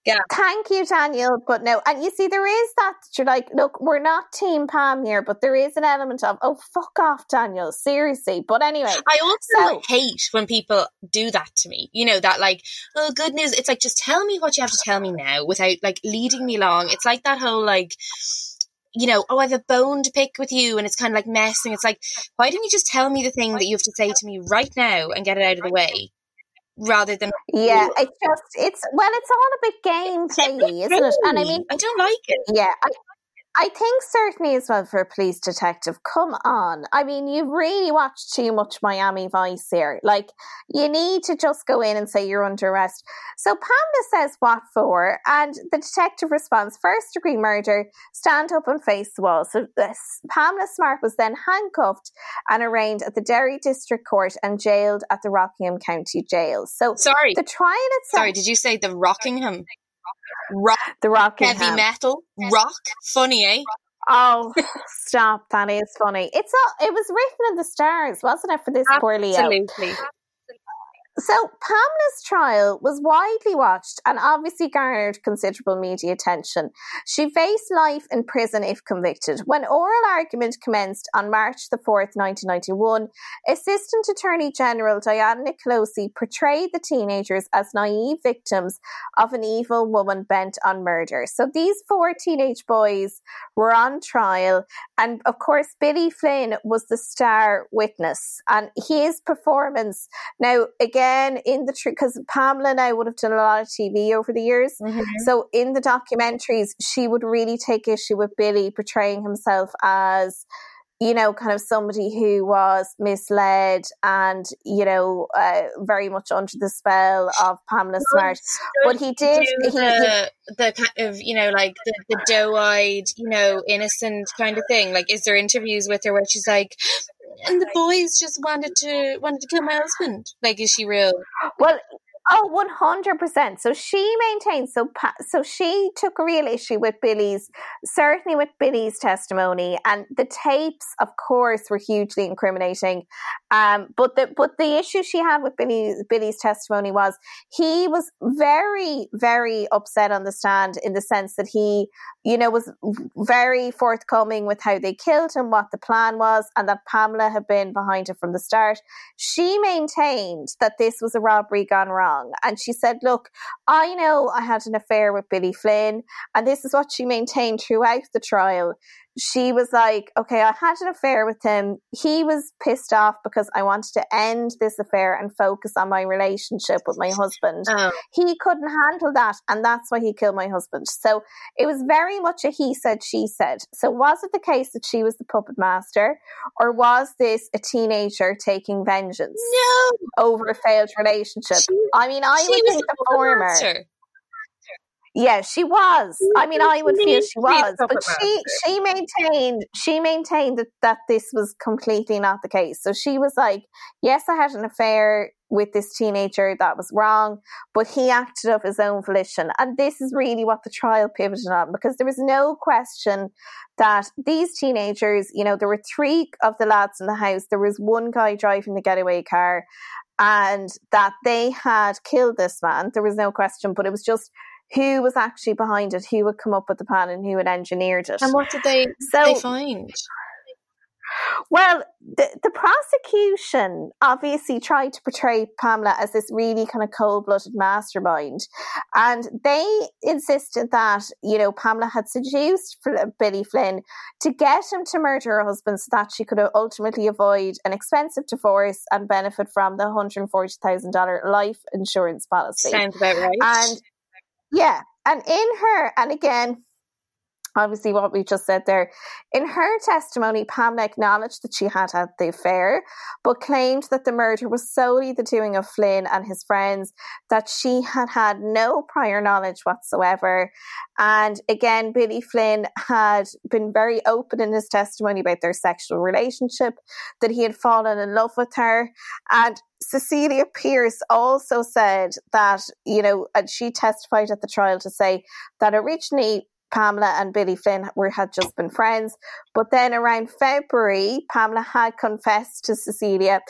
Speaker 2: Yeah.
Speaker 1: Thank you, Daniel. But no, and you see, there is that you're like, look, we're not Team Pam here, but there is an element of, oh, fuck off, Daniel. Seriously. But anyway.
Speaker 2: I also so, hate when people do that to me. You know, that like, oh, good news. It's like, just tell me what you have to tell me now without like leading me along. It's like that whole like, you know, oh, I have a bone to pick with you, and it's kind of like messing. It's like, why don't you just tell me the thing that you have to say to me right now and get it out of the way? Rather than
Speaker 1: yeah it's just it's well it's all a bit gameplay isn't it? And i mean
Speaker 2: i don't like it.
Speaker 1: Yeah I, I think certainly as well for a police detective. Come on. I mean, you've really watched too much Miami Vice here. Like, you need to just go in and say you're under arrest. So Pamela says what for? And the detective responds first degree murder, stand up and face the wall. So this, Pamela Smart was then handcuffed and arraigned at the Derry District Court and jailed at the Rockingham County Jail. So,
Speaker 2: sorry.
Speaker 1: The trial itself.
Speaker 2: Sorry, did you say the Rockingham? Rock,
Speaker 1: the rock,
Speaker 2: heavy metal, rock, funny, eh?
Speaker 1: Oh, stop! That is funny. It's all. It was written in the stars, wasn't it, for this
Speaker 2: Absolutely.
Speaker 1: poor Leo?
Speaker 2: Absolutely.
Speaker 1: So, Pamela's trial was widely watched and obviously garnered considerable media attention. She faced life in prison if convicted. When oral argument commenced on March the 4th, 1991, Assistant Attorney General Diana Nicolosi portrayed the teenagers as naive victims of an evil woman bent on murder. So, these four teenage boys were on trial, and of course, Billy Flynn was the star witness, and his performance. Now, again, again in the because Pamela and I would have done a lot of TV over the years. Mm-hmm. So in the documentaries, she would really take issue with Billy portraying himself as you know, kind of somebody who was misled and, you know, uh, very much under the spell of Pamela Smart. but he did. He,
Speaker 2: the, the kind of, you know, like the, the doe eyed, you know, innocent kind of thing. Like, is there interviews with her where she's like, and the boys just wanted to wanted to kill my husband. Like, is she real?
Speaker 1: Well, Oh, 100%. So she maintains, so, so she took a real issue with Billy's, certainly with Billy's testimony. And the tapes, of course, were hugely incriminating. Um, but the, but the issue she had with Billy, Billy's testimony was he was very, very upset on the stand in the sense that he, you know, was very forthcoming with how they killed him, what the plan was, and that Pamela had been behind it from the start. She maintained that this was a robbery gone wrong. And she said, Look, I know I had an affair with Billy Flynn. And this is what she maintained throughout the trial she was like, okay, I had an affair with him. He was pissed off because I wanted to end this affair and focus on my relationship with my husband. Oh. He couldn't handle that, and that's why he killed my husband. So it was very much a he said, she said. So was it the case that she was the puppet master, or was this a teenager taking vengeance
Speaker 2: no.
Speaker 1: over a failed relationship? She, I mean, I would think the, former. Master. Yeah, she was. I mean, I would feel she was, but she she maintained she maintained that, that this was completely not the case. So she was like, "Yes, I had an affair with this teenager that was wrong, but he acted of his own volition." And this is really what the trial pivoted on because there was no question that these teenagers, you know, there were three of the lads in the house. There was one guy driving the getaway car, and that they had killed this man. There was no question, but it was just who was actually behind it, who would come up with the plan, and who had engineered it.
Speaker 2: And what did they, so, they find?
Speaker 1: Well, the, the prosecution obviously tried to portray Pamela as this really kind of cold blooded mastermind. And they insisted that, you know, Pamela had seduced Billy Flynn to get him to murder her husband so that she could ultimately avoid an expensive divorce and benefit from the $140,000 life insurance policy.
Speaker 2: Sounds about right.
Speaker 1: And yeah. And in her, and again, obviously what we just said there. In her testimony, Pamela acknowledged that she had had the affair, but claimed that the murder was solely the doing of Flynn and his friends, that she had had no prior knowledge whatsoever. And again, Billy Flynn had been very open in his testimony about their sexual relationship, that he had fallen in love with her. And Cecilia Pierce also said that, you know, and she testified at the trial to say that originally Pamela and Billy Flynn were had just been friends. But then around February, Pamela had confessed to Cecilia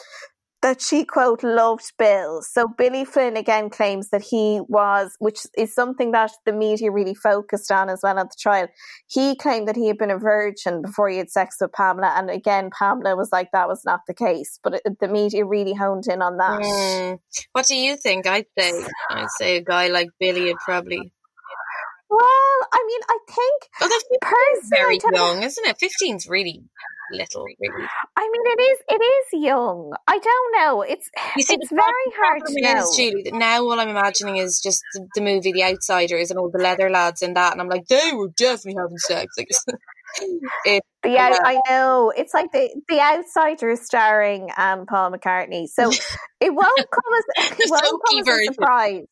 Speaker 1: that she quote loved Bill. So Billy Flynn again claims that he was, which is something that the media really focused on as well at the trial. He claimed that he had been a virgin before he had sex with Pamela, and again Pamela was like that was not the case. But it, the media really honed in on that.
Speaker 2: Mm. What do you think? I'd say I'd say a guy like Billy would probably.
Speaker 1: Well, I mean, I think
Speaker 2: Although 15 is
Speaker 1: personally,
Speaker 2: very young, isn't it? 15's really little, really.
Speaker 1: I mean, it is. It is young. I don't know. It's
Speaker 2: see,
Speaker 1: it's very hard to know.
Speaker 2: is, Julie, that now all I'm imagining is just the, the movie The Outsiders and all the leather lads in that, and I'm like, they were definitely having sex. Like, it,
Speaker 1: The out, I know it's like the the outsider starring um, Paul McCartney. So it won't come as it won't come as a surprise.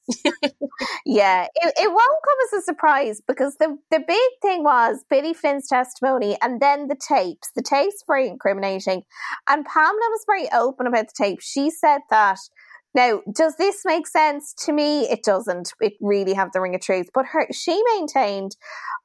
Speaker 1: yeah, it, it won't come as a surprise because the the big thing was Billy Flynn's testimony and then the tapes. The tapes were incriminating, and Pamela was very open about the tape. She said that. Now, does this make sense to me? It doesn't. It really have the ring of truth. But her, she maintained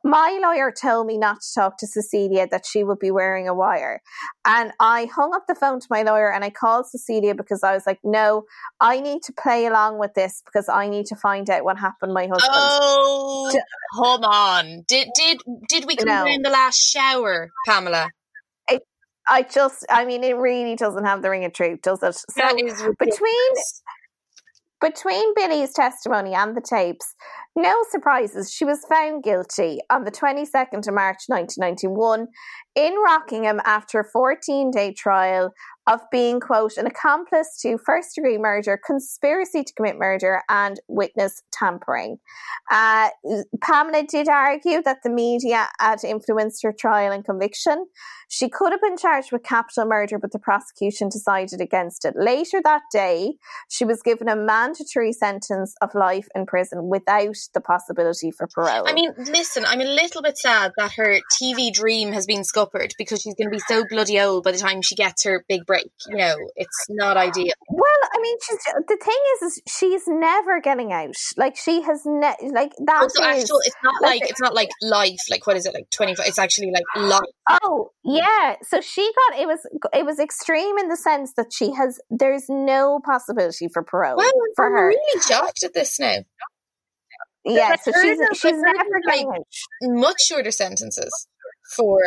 Speaker 1: my lawyer told me not to talk to Cecilia, that she would be wearing a wire. And I hung up the phone to my lawyer and I called Cecilia because I was like, no, I need to play along with this because I need to find out what happened my husband.
Speaker 2: oh,
Speaker 1: D-
Speaker 2: come on! Did did did we come
Speaker 1: No.
Speaker 2: down the last shower, Pamela?
Speaker 1: I just, I mean, it really doesn't have the ring of truth, does it? So between between Billy's testimony and the tapes, no surprises, she was found guilty on the 22nd of March 1991 in Rockingham after a 14 day trial of being, quote, an accomplice to first degree murder, conspiracy to commit murder, and witness tampering. Uh, Pamela did argue that the media had influenced her trial and conviction. She could have been charged with capital murder, but the prosecution decided against it. Later that day, she was given a mandatory sentence of life in prison without the possibility for parole.
Speaker 2: I mean, listen, I'm a little bit sad that her TV dream has been scuppered because she's going to be so bloody old by the time she gets her big break. You know, it's not ideal.
Speaker 1: well, I mean, she's the thing is, is she's never getting out. Like she has, ne- like that
Speaker 2: Also,
Speaker 1: is-
Speaker 2: actual, it's not
Speaker 1: like-
Speaker 2: it's not like life. Like what is it? Like twenty five. It's actually like life.
Speaker 1: Oh yeah, so she got it was it was extreme in the sense that she has there's no possibility for parole
Speaker 2: Well,
Speaker 1: for
Speaker 2: I'm
Speaker 1: her.
Speaker 2: really shocked at this now.
Speaker 1: Yeah, so she's she's never
Speaker 2: like,
Speaker 1: getting out.
Speaker 2: Much shorter sentences for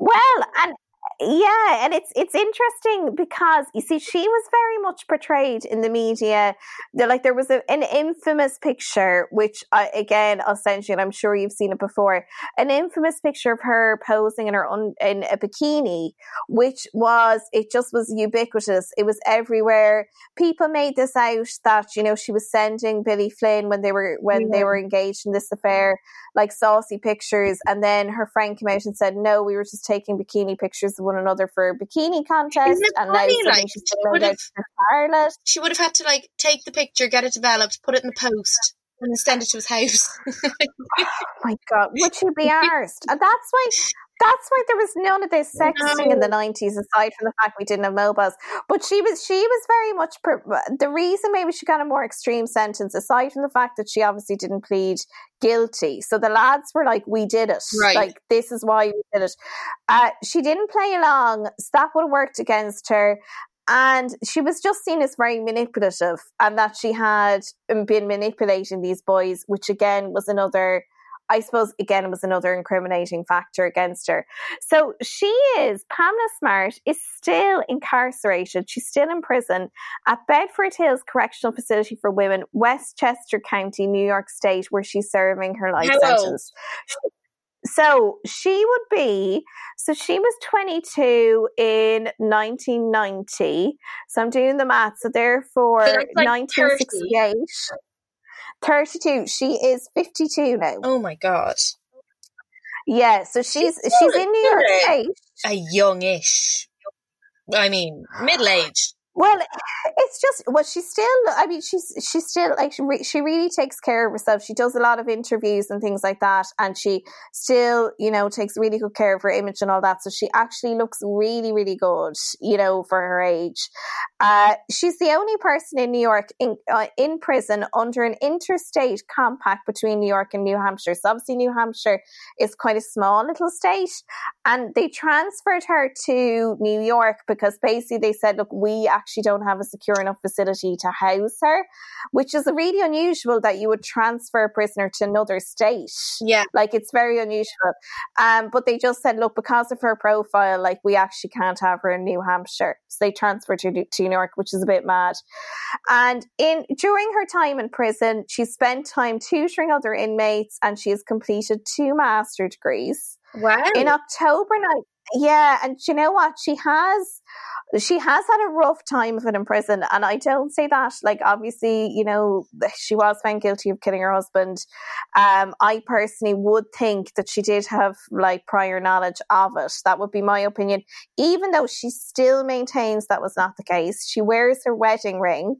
Speaker 1: Well, and yeah, and it's it's interesting because you see, she was very much portrayed in the media. There, like there was a, an infamous picture, which I, again I'll send you, and I'm sure you've seen it before. An infamous picture of her posing in her un, in a bikini, which was it just was ubiquitous. It was everywhere. People made this out that you know she was sending Billy Flynn when they were when they were engaged in this affair like saucy pictures and then her friend came out and said no we were just taking bikini pictures of one another for a bikini contest
Speaker 2: Isn't it
Speaker 1: and
Speaker 2: funny, like,
Speaker 1: she's
Speaker 2: she would
Speaker 1: out
Speaker 2: have-
Speaker 1: to Charlotte
Speaker 2: she would have had to like take the picture, get it developed, put it in the post, and then send it to his house.
Speaker 1: oh my god would she be arsed and that's why that's why there was none of this sexting in the 90s aside from the fact we didn't have mobiles. But she was she was very much per, the reason maybe she got a more extreme sentence aside from the fact that she obviously didn't plead guilty. So the lads were like we did it.
Speaker 2: Right.
Speaker 1: like this is why we did it. Uh, she didn't play along. So that would have worked against her. And she was just seen as very manipulative and that she had um, been manipulating these boys which again was another I suppose again it was another incriminating factor against her. So she is Pamela Smart is still incarcerated. She's still in prison at Bedford Hills Correctional Facility for Women, Westchester County, New York State, where she's serving her life
Speaker 2: old?
Speaker 1: sentence. So she would be, so she was 22 in 1990. So I'm doing the math. So therefore,
Speaker 2: So like
Speaker 1: 1968. 32. She is 52 now.
Speaker 2: oh my god,
Speaker 1: Yeah, so she's
Speaker 2: She's
Speaker 1: she's in New York. State.
Speaker 2: a youngish. I mean, middle aged.
Speaker 1: Well, it's just well, she's still. I mean, she's she's still like she, re- she really takes care of herself. She does a lot of interviews and things like that, and she still, you know, takes really good care of her image and all that. So she actually looks really, really good, you know, for her age. Uh, she's the only person in New York in uh, in prison under an interstate compact between New York and New Hampshire. So obviously, New Hampshire is quite a small little state, and they transferred her to New York because basically they said, look, we actually actually don't have a secure enough facility to house her, which is really unusual that you would transfer a prisoner to another state.
Speaker 2: Yeah.
Speaker 1: Like it's very unusual. Um, but they just said, look, because of her profile, like we actually can't have her in New Hampshire. So they transferred her to, to New York, which is a bit mad. And in during her time in prison, she spent time tutoring other inmates and she has completed two master degrees.
Speaker 2: Wow.
Speaker 1: In October night, yeah, and you know what? She has she has had a rough time of it in prison, and I don't say that like obviously, you know, she was found guilty of killing her husband. Um, I personally would think that she did have like prior knowledge of it. That would be my opinion. Even though she still maintains that was not the case, she wears her wedding ring.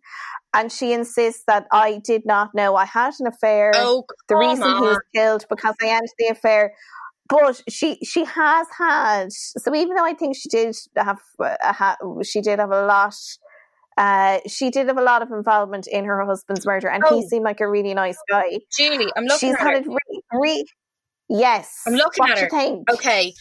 Speaker 1: And she insists that I did not know I had an affair.
Speaker 2: Oh,
Speaker 1: the reason
Speaker 2: on.
Speaker 1: he was killed because I ended the affair but she she has had so even though I think she did have a, ha, she did have a lot uh, she did have a lot of involvement in her husband's murder and
Speaker 2: oh.
Speaker 1: he seemed like a really nice guy.
Speaker 2: Julie, I'm looking
Speaker 1: She's
Speaker 2: at
Speaker 1: had
Speaker 2: her.
Speaker 1: it re, re, yes.
Speaker 2: I'm looking
Speaker 1: what
Speaker 2: at her.
Speaker 1: think?
Speaker 2: Okay.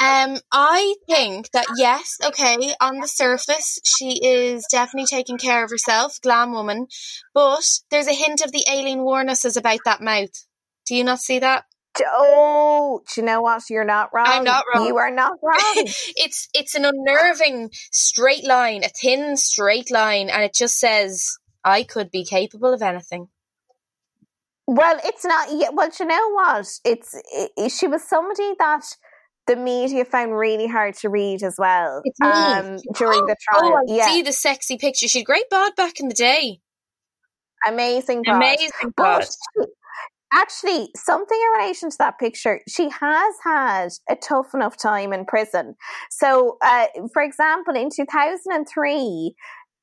Speaker 2: Um, I think that yes, okay, on the surface, she is definitely taking care of herself, glam woman, but there's a hint of the Aileen Wuornoses about that mouth. Do you not see that?
Speaker 1: Oh, do you know what? You're not wrong.
Speaker 2: I'm not wrong.
Speaker 1: You are not wrong.
Speaker 2: it's it's an unnerving straight line, a thin straight line, and it just says, "I could be capable of anything."
Speaker 1: well, it's not. Yeah, well, you know what? It's it, she was somebody that the media found really hard to read as well
Speaker 2: It's me.
Speaker 1: um, during the
Speaker 2: Oh,
Speaker 1: trial.
Speaker 2: I
Speaker 1: yeah,
Speaker 2: see the sexy picture. She had great bod back in the day.
Speaker 1: amazing. bod.
Speaker 2: Amazing bod.
Speaker 1: But actually, something in relation to that picture, she has had a tough enough time in prison. So, uh, for example, in 2003,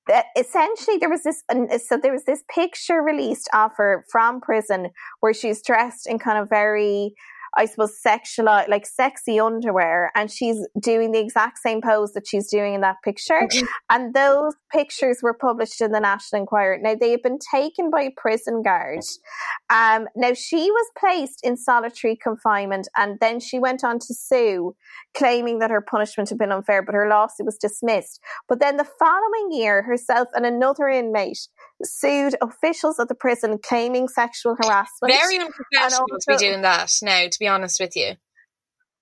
Speaker 1: that essentially there was this so there was this picture released of her from prison where she's dressed in kind of very I suppose sexual like sexy underwear and she's doing the exact same pose that she's doing in that picture. And those pictures were published in the National Enquirer. Now they had been taken by a prison guard. Um, now she was placed in solitary confinement and then she went on to sue claiming that her punishment had been unfair but her lawsuit was dismissed. But then the following year herself and another inmate sued officials at the prison claiming sexual harassment
Speaker 2: Very unprofessional to be doing that now, to be honest with you.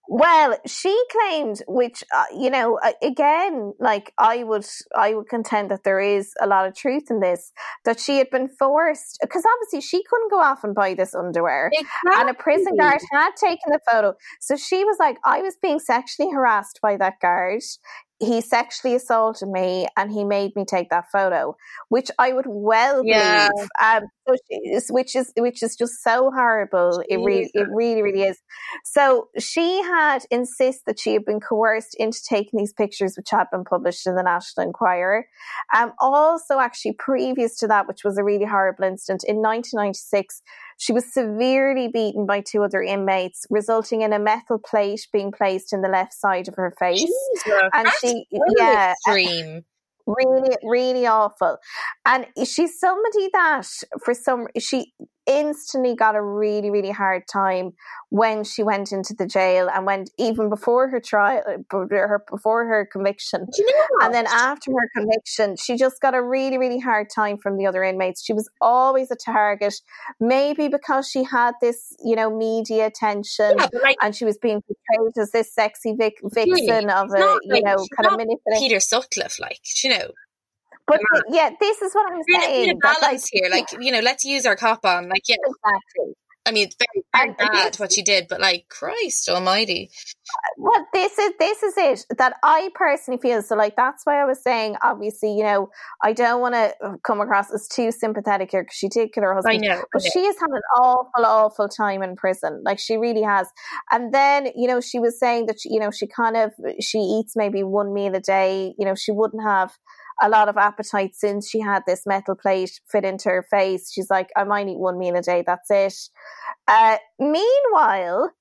Speaker 1: Well, she claimed, which uh, you know, uh, again, like I would, I would contend that there is a lot of truth in this. That she had been forced, because obviously she couldn't go off and buy this underwear, and a prison guard had taken the photo. So she was like, I was being sexually harassed by that guard. He sexually assaulted me, and he made me take that photo, which I would well
Speaker 2: Yeah.
Speaker 1: believe. Um, so she is, which is which is just so horrible. It really, it really, really is. So she had insisted that she had been coerced into taking these pictures, which had been published in the National Enquirer. Um, also, actually, previous to that, which was a really horrible incident, in 1996, she was severely beaten by two other inmates, resulting in a metal plate being placed in the left side of her face.
Speaker 2: Jesus,
Speaker 1: And she,
Speaker 2: really
Speaker 1: yeah,
Speaker 2: extreme.
Speaker 1: really really awful and she's somebody that for some she instantly got a really really hard time when she went into the jail and went even before her trial her before her conviction.
Speaker 2: You know
Speaker 1: and then after her conviction she just got a really really hard time from the other inmates. She was always a target maybe because she had this you know media attention
Speaker 2: yeah, like,
Speaker 1: and she was being portrayed as this sexy vic-
Speaker 2: Really?
Speaker 1: vixen of a you
Speaker 2: like-
Speaker 1: know kind of manipulative.
Speaker 2: Peter Sutcliffe, like, you know,
Speaker 1: but th- yeah, this is what I'm
Speaker 2: we're in a
Speaker 1: saying. that, like,
Speaker 2: balance here. Like, you know, let's use our cop on. Like, yeah,
Speaker 1: exactly.
Speaker 2: I mean, it's very, very bad what she did, but like, Christ Almighty.
Speaker 1: Uh, well, this is this is it that I personally feel. So, like, that's why I was saying. Obviously, you know, I don't want to uh, come across as too sympathetic here because she did kill her husband.
Speaker 2: I know.
Speaker 1: But she has had an awful, awful time in prison. Like she really has. And then, you know, she was saying that, she, you know, she kind of, she eats maybe one meal a day. You know, she wouldn't have a lot of appetite since she had this metal plate fit into her face. She's like, I might eat one meal a day. That's it. Uh, meanwhile,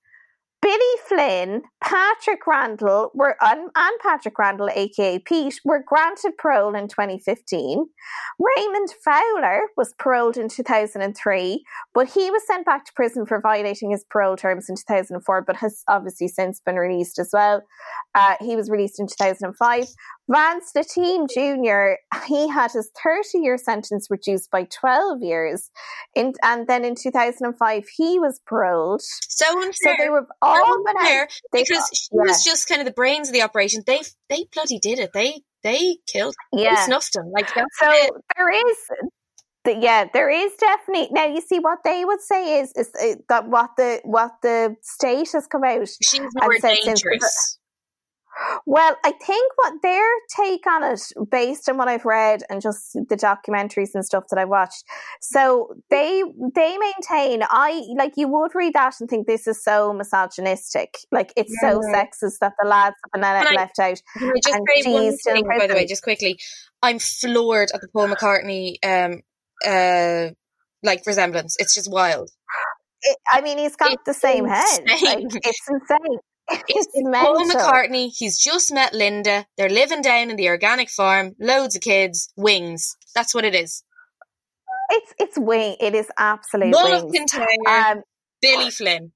Speaker 1: Billy Flynn, Patrick Randall were and, and Patrick Randall, aka Pete, were granted parole in 2015. Raymond Fowler was paroled in 2003, but he was sent back to prison for violating his parole terms in 2004, but has obviously since been released as well. Uh, he was released in 2005. Vance Lattime Jr., he had his 30 year sentence reduced by 12 years. In, and then in 2005, he was paroled.
Speaker 2: So unfair.
Speaker 1: So they were all
Speaker 2: so unfair they, because she yeah. was just kind of the brains of the operation. They they bloody did it. They they killed. Him. Yeah, they snuffed him. Like so,
Speaker 1: it. there is the, yeah, there is definitely now. You see, what they would say is is uh, that what the what the state has come out.
Speaker 2: She's more dangerous.
Speaker 1: Well, I think what their take on it, based on what I've read and just the documentaries and stuff that I watched, so they they maintain I like you would read that and think this is so misogynistic, like it's yeah. so sexist that the lads have been left out.
Speaker 2: Can I just say one thing, by the way, just quickly? I'm floored at the Paul McCartney um uh like resemblance. It's just wild.
Speaker 1: It, I mean, he's got it's the same insane. head. Like, it's insane.
Speaker 2: It's Paul McCartney. He's just met Linda. They're living down in the organic farm. Loads of kids. Wings. That's what it is.
Speaker 1: It's it's wing. It is absolute
Speaker 2: Mullet wings. Um, Billy Flynn.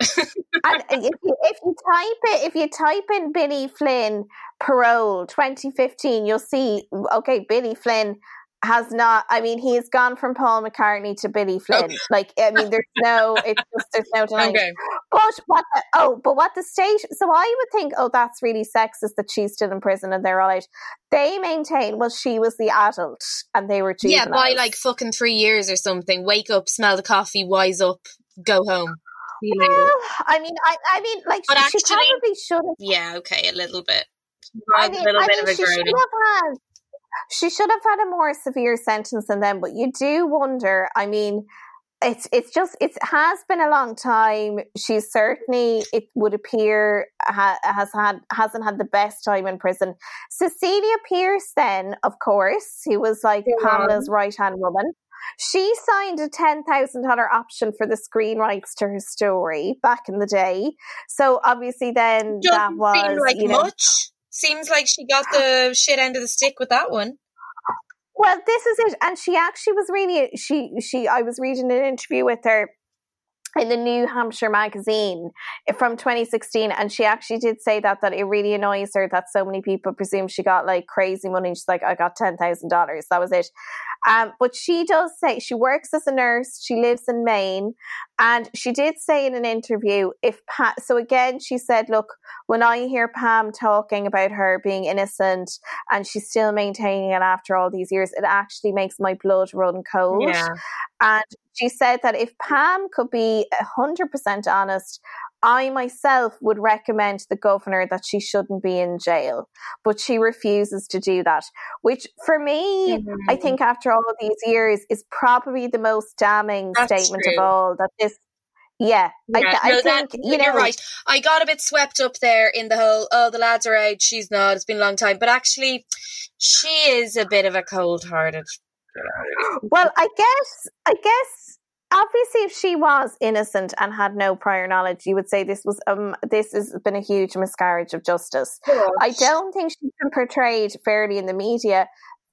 Speaker 1: and if you, if you type it, if you type in Billy Flynn parole 2015, you'll see. Okay, Billy Flynn has not i mean he's gone from paul mccartney to billy oh. flynn okay. like i mean there's no it's just there's no denying okay. but what the, oh but what the state so i would think oh that's really sexist that she's still in prison and they're all out they maintain well she was the adult and they were juveniles.
Speaker 2: yeah by like fucking three years or something wake up smell the coffee wise up go home
Speaker 1: well, I mean, I, I mean, like but she, actually, she probably should have.
Speaker 2: Yeah, okay, a little bit. I mean, a little I bit mean, of a grown
Speaker 1: she should have had a more severe sentence than them, but you do wonder. I mean, it's it's just it has been a long time. She's certainly it would appear ha, has had hasn't had the best time in prison. Cecilia Pierce, then of course, who was like yeah. Pamela's right hand woman. She signed a ten thousand dollar option for the screen rights to her story back in the day. So obviously, then
Speaker 2: Doesn't
Speaker 1: that was
Speaker 2: like
Speaker 1: you know,
Speaker 2: much seems like she got the shit end of the stick with that one.
Speaker 1: Well, this is it, and she actually was really she she. I was reading an interview with her in the New Hampshire magazine from 2016 and she actually did say that that it really annoys her that so many people presume she got like crazy money she's like I got $10,000 that was it um, but she does say she works as a nurse she lives in Maine and she did say in an interview if Pam, so again she said look when I hear Pam talking about her being innocent and she's still maintaining it after all these years it actually makes my blood run cold
Speaker 2: yeah.
Speaker 1: and she said that if Pam could be 100% honest, I myself would recommend the governor that she shouldn't be in jail, but she refuses to do that. Which, for me, mm-hmm. I think after all these years, is probably the most damning That's statement true. of all. That this, yeah, yeah I, I think that, you know,
Speaker 2: you're right. I got a bit swept up there in the whole. Oh, the lads are out. She's not. It's been a long time, but actually, she is a bit of a cold-hearted
Speaker 1: well, I guess, I guess, obviously, if she was innocent and had no prior knowledge, you would say this was um this has been a huge miscarriage of justice. I don't think she's been portrayed fairly in the media.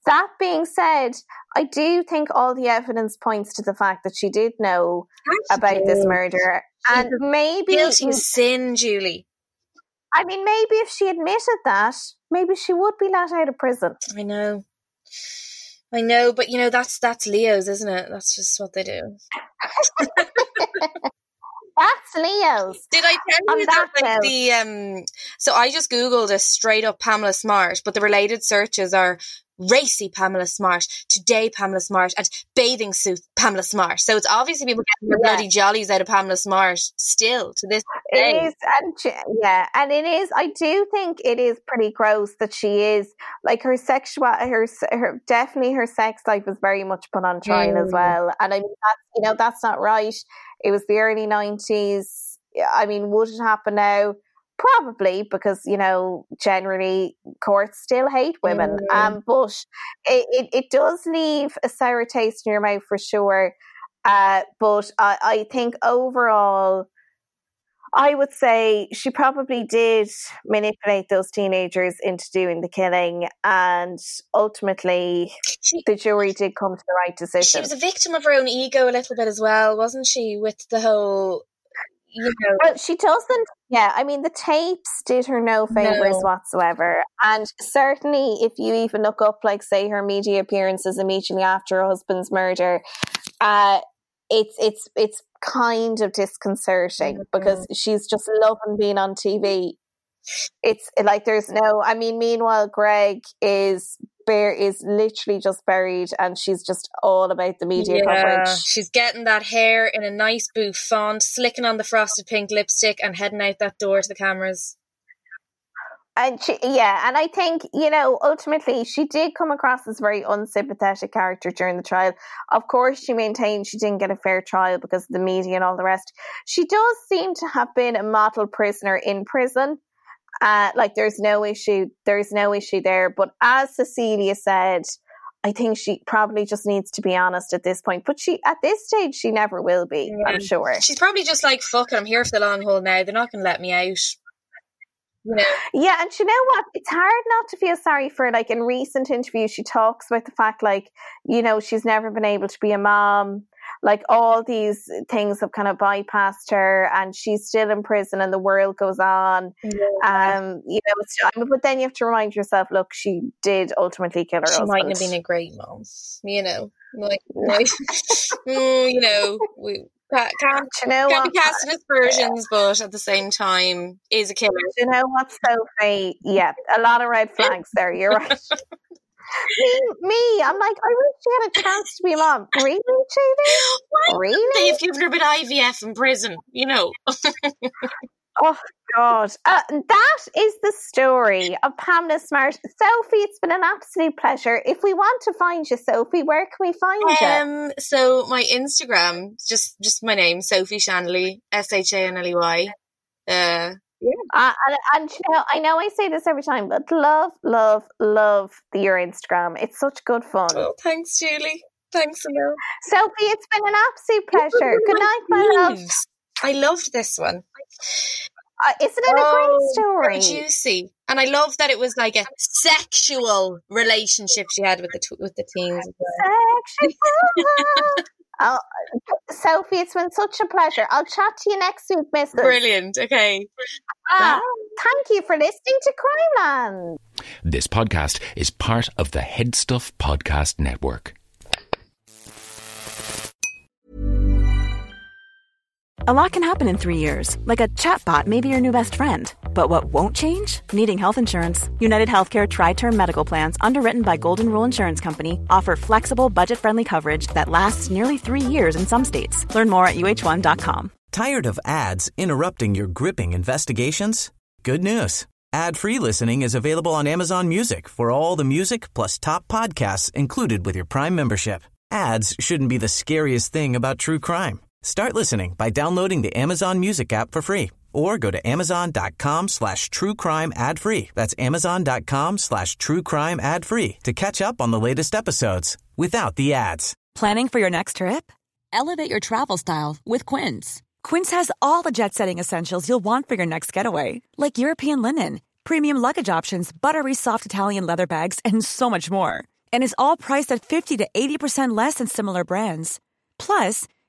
Speaker 1: That being said, I do think all the evidence points to the fact that she did know about this murder, and maybe
Speaker 2: guilty sin, Julie.
Speaker 1: I mean, maybe if she admitted that, maybe she would be let out of prison.
Speaker 2: I know. I know, but you know that's that's Leo's, isn't it? That's just what they do.
Speaker 1: that's Leo's.
Speaker 2: Did I tell you that, that like, the um? So I just googled a straight up Pamela Smart, but the related searches are racy Pamela Smart, today Pamela Smart, and bathing suit Pamela Smart. So it's obviously people getting their yeah. bloody jollies out of Pamela Smart still to this day.
Speaker 1: It is, and yeah, and it is. I do think it is pretty gross that she is like her sexual, her, her definitely her sex life was very much put on trial mm. as well. And I mean, that's you know that's not right. It was the early nineties. I mean, would it happen now? Probably because you know generally courts still hate women, mm. um, but it, it, it does leave a sour taste in your mouth for sure. Uh, but I, I think overall, I would say she probably did manipulate those teenagers into doing the killing, and ultimately, she, the jury did come to the right decision.
Speaker 2: She was a victim of her own ego a little bit as well, wasn't she? With the whole you know.
Speaker 1: Well, she doesn't. Yeah, I mean, the tapes did her no favors
Speaker 2: No.
Speaker 1: whatsoever. And certainly, if you even look up, like, say, her media appearances immediately after her husband's murder, uh, it's it's it's kind of disconcerting
Speaker 2: Mm-hmm.
Speaker 1: because she's just loving being on TV. It's like there's no. I mean, meanwhile, Greg is. Bear is literally just buried, and she's just all about the media coverage.
Speaker 2: she's getting that hair in a nice bouffant, slicking on the frosted pink lipstick, and heading out that door to the cameras.
Speaker 1: And she, yeah, and I think you know ultimately she did come across as a very unsympathetic character during the trial. Of course, she maintained she didn't get a fair trial because of the media and all the rest. She does seem to have been a model prisoner in prison. Uh, like there's no issue, there's no issue there. But as Cecilia said, I think she probably just needs to be honest at this point. But she, at this stage, she never will be. I'm sure.
Speaker 2: She's probably just like, fuck it, I'm here for the long haul now. They're not going to let me out. Know,
Speaker 1: Yeah, and you know what? It's hard not to feel sorry for her. Like in recent interviews, she talks about the fact, like, you know, she's never been able to be a mom. Like all these things have kind of bypassed her, and she's still in prison, and the world goes on. Um, you know, it's, but then you have to remind yourself, look, she did ultimately kill her
Speaker 2: she
Speaker 1: husband.
Speaker 2: mightn't have been a great mom. You know, like, like mm, you know, we ca- can't,
Speaker 1: you know what?
Speaker 2: be aspersions, but at the same time, is a killer.
Speaker 1: You know what, Sophie? Yeah, a lot of red flags there. You're right. me, me, I'm like, I wish she had a chance to be a mom. Really, Judy?
Speaker 2: Why
Speaker 1: Really?
Speaker 2: They've given her a bit of IVF in prison, you know.
Speaker 1: Oh God, uh, that is the story of Pamela Smart. Sophie, it's been an absolute pleasure. If we want to find you, Sophie, where can we find you?
Speaker 2: Um, so my Instagram, just just my name, Sophie Shanley, S H A N L E Y. Uh,
Speaker 1: Uh, and, and you know, I know I say this every time, but love, love, love your Instagram. It's such good fun.
Speaker 2: oh, thanks, Julie. Thanks, Emil.
Speaker 1: Sophie, it's been an absolute pleasure. Good night, my love.
Speaker 2: I loved this one.
Speaker 1: Uh, isn't it a
Speaker 2: Oh,
Speaker 1: great story?
Speaker 2: Juicy, and I love that it was like a sexual relationship she had with the tw- with the teens. as.
Speaker 1: Sexual. oh, Sophie, it's been such a pleasure. I'll chat to you next week, Mrs.
Speaker 2: Brilliant. Okay.
Speaker 1: Ah, thank you for listening to Crimeland.
Speaker 3: This podcast is part of the HeadStuff Podcast Network.
Speaker 4: A lot can happen in three years, like a chatbot may be your new best friend. But what won't change? Needing health insurance. UnitedHealthcare TriTerm Medical Plans, underwritten by Golden Rule Insurance Company, offer flexible, budget friendly coverage that lasts nearly three years in some states. Learn more at uhone.com.
Speaker 5: Tired of ads interrupting your gripping investigations? Good news. Ad-free listening is available on Amazon Music for all the music plus top podcasts included with your Prime membership. Ads shouldn't be the scariest thing about true crime. Start listening by downloading the Amazon Music app for free or go to amazon.com slash true crime ad free. That's amazon.com slash true crime ad free to catch up on the latest episodes without the ads.
Speaker 4: Planning for your next trip?
Speaker 6: Elevate your travel style with Quince.
Speaker 4: Quince has all the jet setting essentials you'll want for your next getaway, like European linen, premium luggage options, buttery soft Italian leather bags, and so much more. And is all priced at 50 to 80% less than similar brands. Plus,